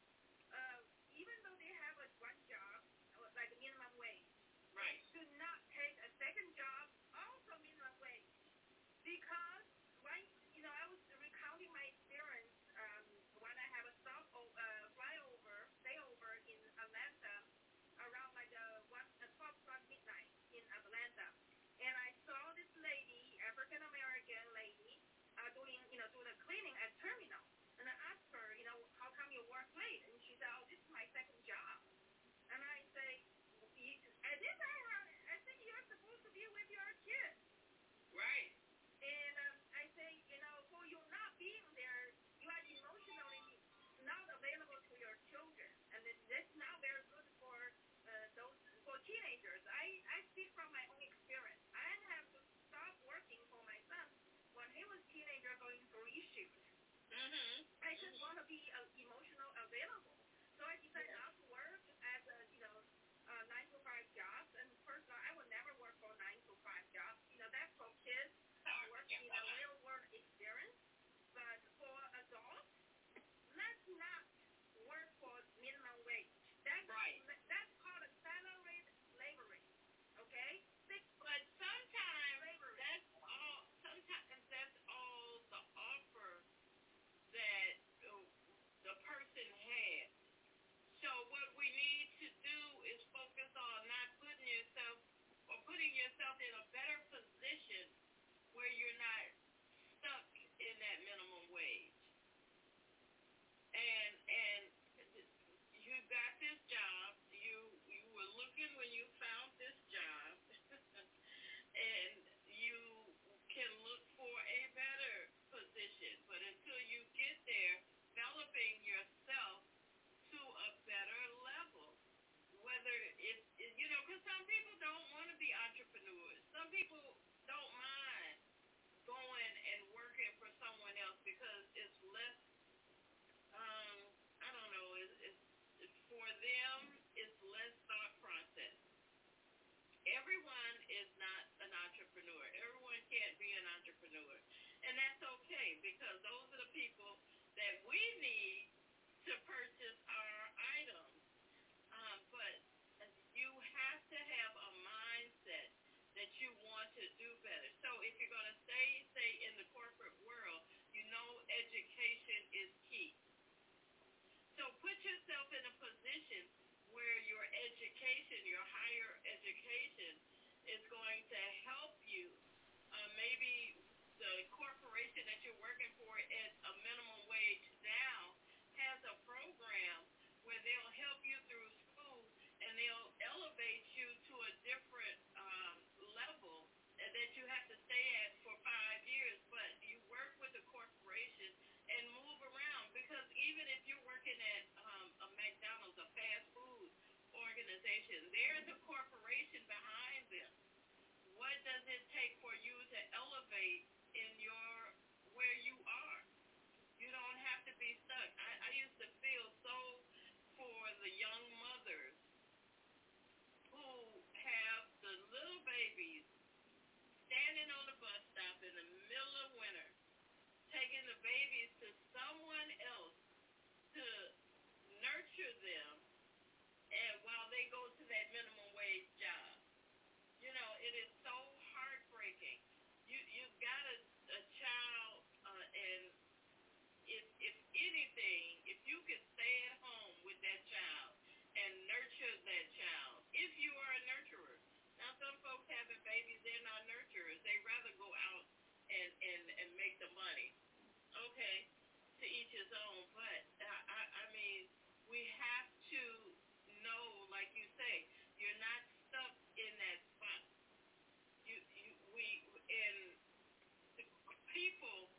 Speaker 13: uh, even though they have a one job, uh, like minimum wage,
Speaker 11: right,
Speaker 13: to not take a second job, also minimum wage, because when you know, I was recounting my experience um, when I have a stop o- uh, flyover, stayover in Atlanta around like uh, one, uh, 12 o'clock midnight in Atlanta, and I saw this lady, African American lady, uh, doing you know doing a cleaning at terminal, and I asked her, you know, how come you work late? And she said, oh, this is my second job, and I say, "You- at this hour, I think you're supposed to be with your kids.
Speaker 11: Right.
Speaker 13: And um, I say, you know, for you not being there, you are emotionally not available to your children, and it, that's not very good for uh, those for teenagers. I I speak from my own experience. I have to stop working for my son when he was teenager going through issues.
Speaker 11: Mhm.
Speaker 13: I just want to be uh, emotional available. So I decided not to work as a you know uh, nine to five jobs. And first of all, I would never work for nine to five jobs. You know that's for kids working in a real world experience. But for adults, let's not work for minimum wage. That's
Speaker 11: Right.
Speaker 13: That's called a salaried laboring. Okay. Six
Speaker 11: But sometimes that's all. Sometimes that's all the offer that uh, the person has. So what we need to do is focus on not putting yourself or putting yourself in a better position where you're not stuck in that minimum wage. And and you got this job. You you were looking when you found this job, and you can look for a better position. But until you get there, developing yourself to a better level, whether it's it- you know, because some people don't want to be entrepreneurs. Some people don't mind going and working for someone else because it's less um, I don't know, it's, it's, it's for them, it's less thought process. Everyone is not an entrepreneur. Everyone can't be an entrepreneur. And that's okay because those are the people that we need to purchase if you're going to stay, say, in the corporate world, you know education is key. So put yourself in a position where your education, your higher education, is going to help you. Uh, maybe the corporation that you're working for is a minimum wage now has a program where they'll help corporation There is a corporation behind them. What does it take for you to elevate in your where you are? You don't have to be stuck. I, I used to feel so for the young mothers who have the little babies standing on the bus stop in the middle of winter, taking the babies to someone else to nurture them and while they go to that minimum wage job. You know, it is so heartbreaking. You you've got a, a child uh, and if if anything, if you could stay at home with that child and nurture that child, if you are a nurturer. Now some folks having babies, they're not nurturers. They rather go out and and and make the money. Okay, to each his own. But I I, I mean, we have to know, like you say, you're not stuck in that spot. You you we in the people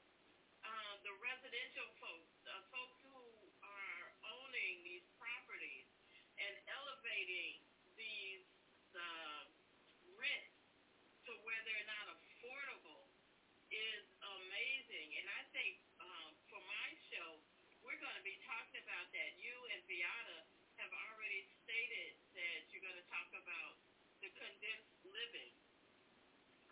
Speaker 11: uh, the residential folks, uh, folks who are owning these properties and elevating these uh, rents to where they're not affordable is amazing. And I think um, for my show, we're going to be talking about that. You and Beata have already stated that you're going to talk about the condensed living.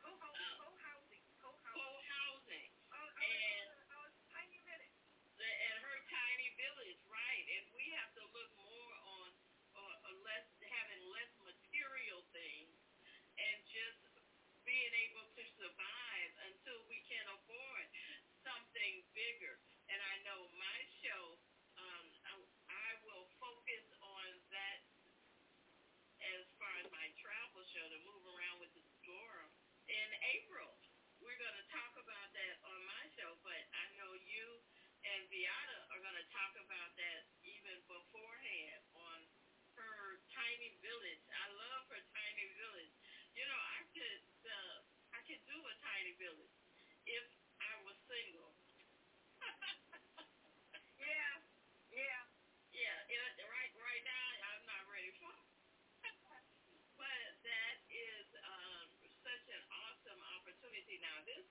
Speaker 13: Co-housing. co-housing. Co-housing.
Speaker 11: Co-housing.
Speaker 13: Oh,
Speaker 11: And
Speaker 13: oh, tiny village.
Speaker 11: the, and her tiny village, right? And we have to look more on uh, uh, less having less material things and just being able to survive until we can afford something bigger. And I know my show, um, I, I will focus on that as far as my travel show to move around with the Dora in April. We're going to talk about that on my show, but I know you and Beata are going to talk about that even beforehand on her tiny village. I love her tiny village. You know, I could uh, I could do a tiny village if I was single.
Speaker 13: Yeah. Yeah.
Speaker 11: Yeah, yeah, right right now I'm not ready for it. but that is um, such an awesome opportunity. Now this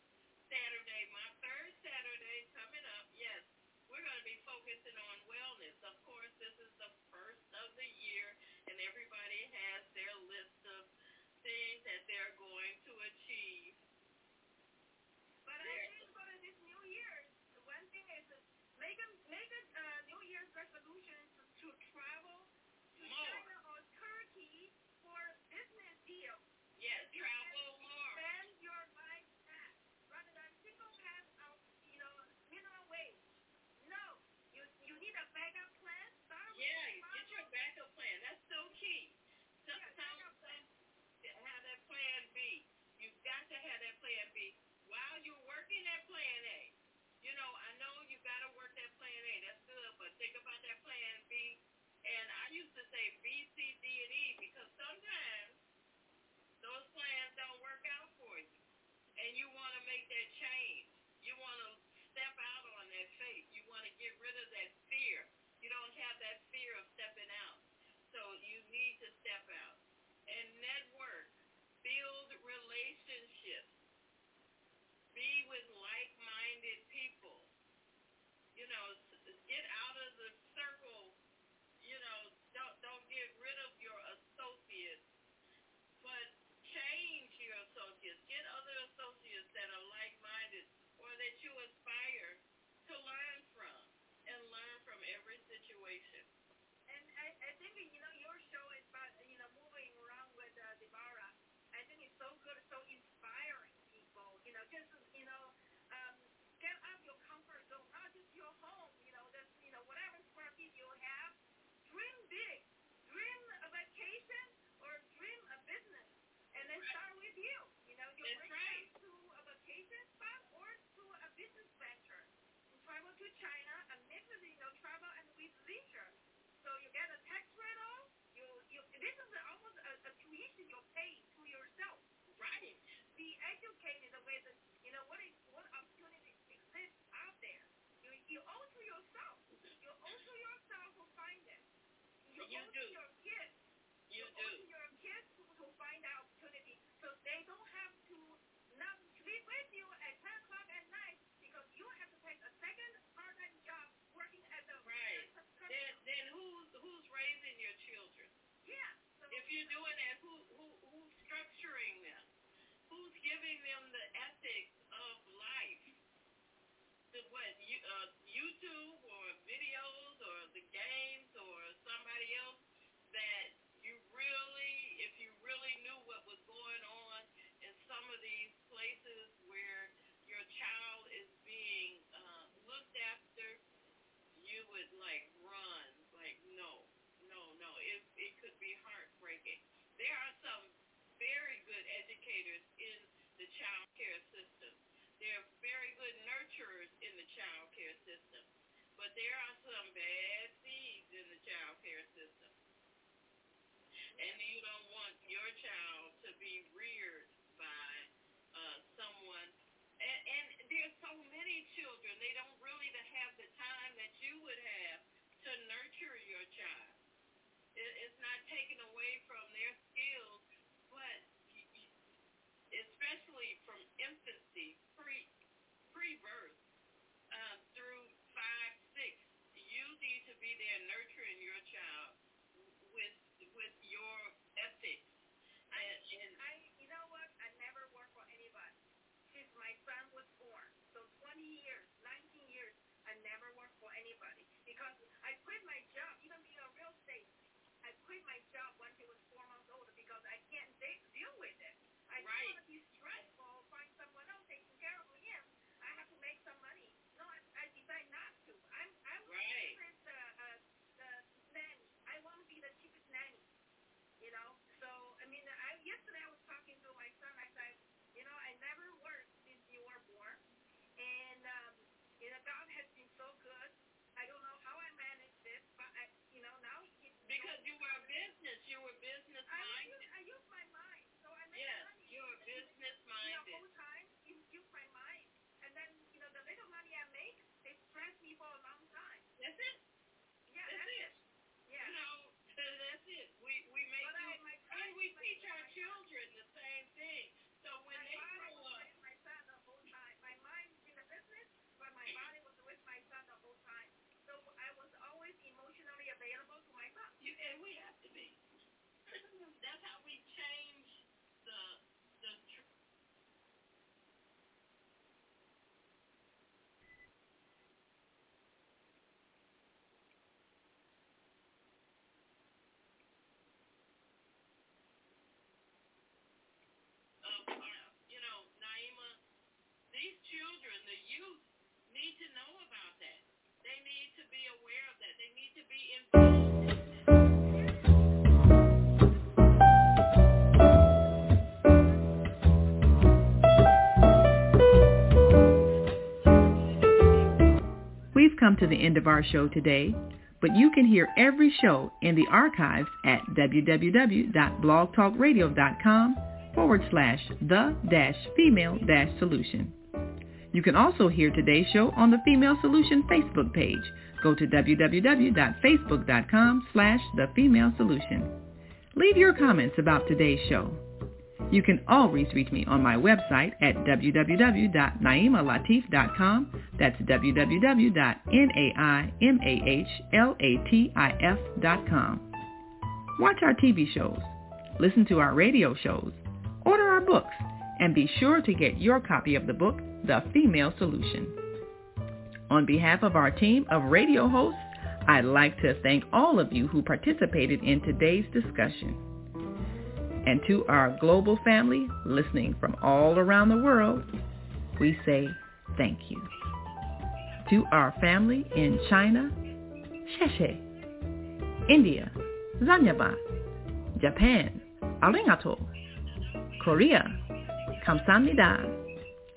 Speaker 11: Saturday, my third Saturday coming up, yes, we're going to be focusing on wellness. Of course, this is the first of the year, and everybody has their list of things that they're going to achieve.
Speaker 13: But I think for this New Year's, the one thing is uh, make a make a uh, New Year's resolution to, to travel to
Speaker 11: More.
Speaker 13: China or Turkey for business deal.
Speaker 11: Yes,
Speaker 13: You
Speaker 11: travel
Speaker 13: can
Speaker 11: more.
Speaker 13: Spend your life back rather than single pass out, you know, minimum wage. No, you you need a backup plan. Start with
Speaker 11: Yeah, get
Speaker 13: travel.
Speaker 11: your backup plan. That's so key. Some,
Speaker 13: Yeah,
Speaker 11: some,
Speaker 13: backup plan.
Speaker 11: some have that plan B. You've got to have that plan B while you're working that plan A. You know, I know you got to work that plan A. That's good, but think about that plan B. And I used to say B, C, D, and E because sometimes those plans don't work out for you, and you want to make that change. You want to step out on that faith. You want to get rid of that fear. You don't have that fear of stepping out. So you need to step out and network, build relationships, be with like-minded people. You know, s- get out of the circle. You know, don't don't get rid of your associates, but change your associates. Get other associates that are like-minded or that you aspire to learn from and learn from every situation.
Speaker 13: And I, I think you know your show is about you know moving around with uh, Deborah. I think it's so good, so inspiring people. You know, just you know, um, get out of your comfort zone, not just your home. You know, that's you know whatever square feet you have. Dream big, dream a vacation or dream a business, and then start with you. You know, you bring
Speaker 11: right.
Speaker 13: to a vacation spot or to a business venture. You travel to China educated the way that, you know, what, is, what opportunity exists out there. You, you owe to yourself. You owe to yourself who find it. You, you owe do. to your kids. You, you do. owe to your
Speaker 11: kids
Speaker 13: who, who find the opportunity so they don't have to not sleep with you at 10 o'clock at night because you have to take a second part-time job working at the right. Then,
Speaker 11: then who's who's raising your children?
Speaker 13: Yeah. So if you're doing
Speaker 11: that, who the ethics of life. The what
Speaker 13: you, uh, YouTube or videos or the games or somebody else that you really, if
Speaker 11: you
Speaker 13: really
Speaker 11: knew
Speaker 13: what was going on in some of these places where your child is being uh, looked after,
Speaker 11: you
Speaker 13: would
Speaker 11: like run, like no, no, no. It it could be heartbreaking. There are some very good educators care system. There are very good nurturers in the child care system, but there are some bad seeds in the child care system. And you don't want your child to be reared by uh, someone. And, and there's so many children, they don't really have the time that you would have to nurture your child. It, it's not taken away from their skills, but especially from infancy, pre pre birth uh, through five, six, you need to be there nurturing your child with with your ethics.
Speaker 13: And, and I, you know what? I never worked for anybody since my son was born. So 20 years, 19 years, I never worked for anybody because I quit my job, even being a real estate. I quit my job when he was four months old because I can't de- deal with it. I
Speaker 11: right.
Speaker 13: don't want to be stressful, find someone else taking care of him. I have to make some money. No, I, I decide not to. I'm I'm
Speaker 11: right.
Speaker 13: the uh, the nanny. I want to be the cheapest nanny. You know. So I mean, I yesterday I was talking to my son. I said, you know, I never worked since you were born, and um, you know, God has been so good. I don't know how I managed this, but I, you know, now he
Speaker 11: because you were a business, you were business
Speaker 13: I
Speaker 11: minded.
Speaker 13: use, I use my mind, so I make
Speaker 11: Yes,
Speaker 13: money.
Speaker 11: you're business
Speaker 13: You know,
Speaker 11: minded.
Speaker 13: whole time you use my mind, and then you know the little money I make, they stress me for a long time.
Speaker 11: That's it.
Speaker 13: Yeah,
Speaker 11: That's
Speaker 13: that's
Speaker 11: it.
Speaker 13: Yeah.
Speaker 11: You know, that's it. We we make
Speaker 13: But I-
Speaker 11: you,
Speaker 13: my
Speaker 11: and we
Speaker 13: my-
Speaker 11: teach our children the same thing. So when
Speaker 13: my
Speaker 11: they
Speaker 13: body
Speaker 11: grow
Speaker 13: was
Speaker 11: up,
Speaker 13: with my son the whole time. My mind was in the business, but my body was with my son the whole time. So I was always emotionally available to my son.
Speaker 11: you, and we have to be. That's how we change the the. Tr- of our, you know, Naima, these children, the youth, need to know about that. They need to be aware of that. They need to be involved.
Speaker 1: We've come to the end of our show today, but you can hear every show in the archives at www.blogtalkradio.com forward slash the dash female dash solution. You can also hear today's show on the Female Solution Facebook page. Go to www.facebook.com slash the female solution. Leave your comments about today's show. You can always reach me on my website at www.naimalatif.com. That's www.naimalatif.com. Watch our TV shows, listen to our radio shows, order our books, and be sure to get your copy of the book, The Female Solution. On behalf of our team of radio hosts, I'd like to thank all of you who participated in today's discussion. And to our global family listening from all around the world, we say thank you. To our family in China, Sheshe, India, Zanyaba, Japan, Arigato, Korea, Kamsamnida,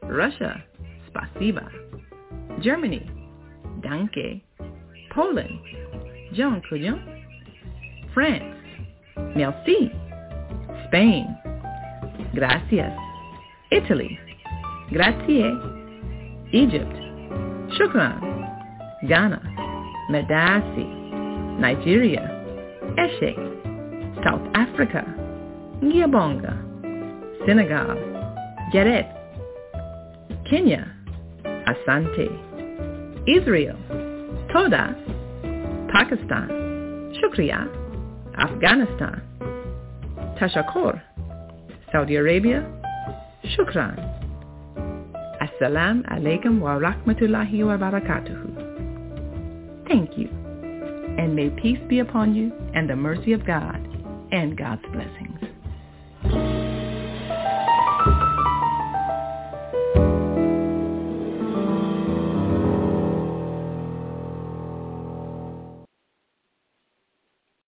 Speaker 1: Russia, Spasiba, Germany, Danke, Poland, Dziękuję, France, Merci, Spain, Gracias, Italy, Grazie, Egypt, Shukran, Ghana, Medasi, Nigeria, Eshe, South Africa, Giabonga, Senegal, Geret, Kenya, Asante, Israel, Toda, Pakistan, Shukriya, Afghanistan, Tashakor, Saudi Arabia, Shukran. Assalamu alaikum wa rahmatullahi wa barakatuhu. Thank you, and may peace be upon you and the mercy of God and God's blessings.